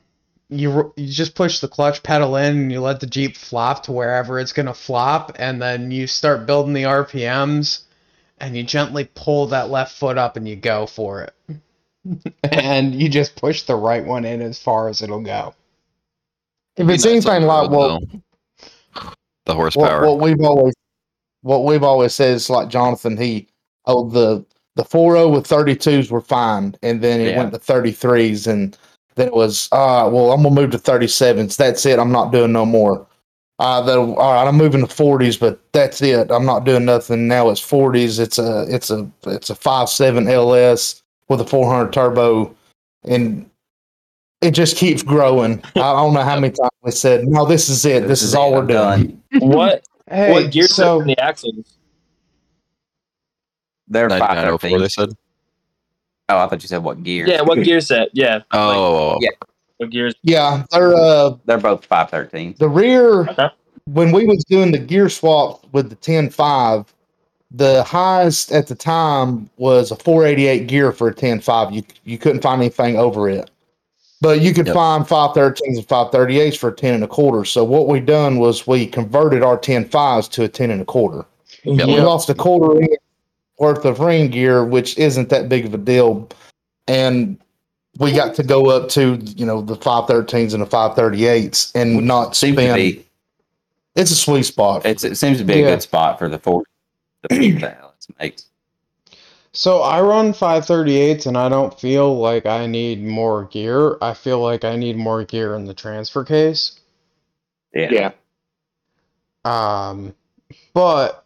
you you just push the clutch pedal in and you let the Jeep flop to wherever it's gonna flop, and then you start building the RPMs, and you gently pull that left foot up and you go for it (laughs) and you just push the right one in as far as it'll go. If it's anything like what the horsepower. what we've always what we've always said is like Jonathan, he oh the the 4.0 with 32s were fine, and then it Yeah. went to 33s, and then it was uh well I'm gonna move to 37s. That's it. I'm not doing no more. Uh, the, all right, I'm moving to 40s, but that's it. I'm not doing nothing now. It's 40s. It's a it's a it's a five seven LS with a 400 turbo, and it just keeps growing. I don't know how many times we said, "No, this is it. This, is, all it, we're I'm doing." done. what (laughs) Hey, what gear so set in the axles? They're 9904, they said. Oh, I thought you said what gear? Yeah, what (laughs) gear set? Yeah. like, Oh, yeah. What gears? Yeah, they're uh They're both 513. the rear Okay. when we was doing the gear swap with the 10.5 the highest at the time was a 488 gear for a 10.5 you you couldn't find anything over it but you could Yep. find 513s and 538s for a 10 and a quarter so what we done was we converted our 10.5s to a 10 and a quarter Yep. we lost a quarter worth of ring gear which isn't that big of a deal and we got to go up to you know the 513s and the 538s and not Seems to spend be, it's a sweet spot. it's, it seems to be a good spot for the four the four (clears throat) that Alex makes. so I run 538s and I don't feel like I need more gear. I feel like I need more gear in the transfer case. Yeah. Um, but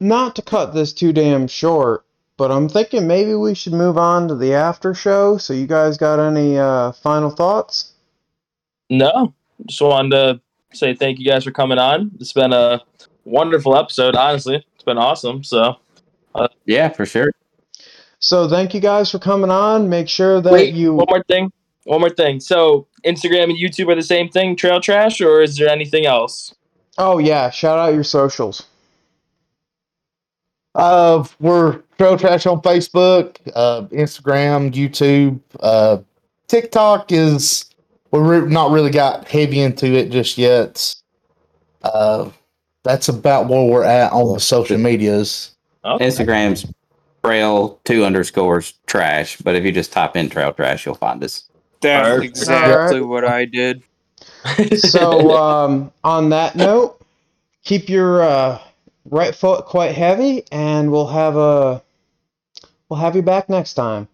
not to cut this too damn short, but I'm thinking maybe we should move on to the after show. So you guys got any uh, final thoughts? No, just wanted to say thank you guys for coming on. It's been a wonderful episode. Honestly, it's been awesome. So Yeah, for sure. So thank you guys for coming on. Make sure that wait, you one more thing. One more thing. So Instagram and YouTube are the same thing, Trail Trash, or is there anything else? Oh yeah, shout out your socials. Uh, we're Trail Trash on Facebook, uh, Instagram, YouTube, uh, TikTok is we're not really got heavy into it just yet. Uh, that's about where we're at on the social medias. Okay. Instagram's trail two underscores trash, but if you just type in trail trash, you'll find us. That's exactly what I did. (laughs) so um, on that note, keep your uh, right foot quite heavy, and we'll have a we'll have you back next time.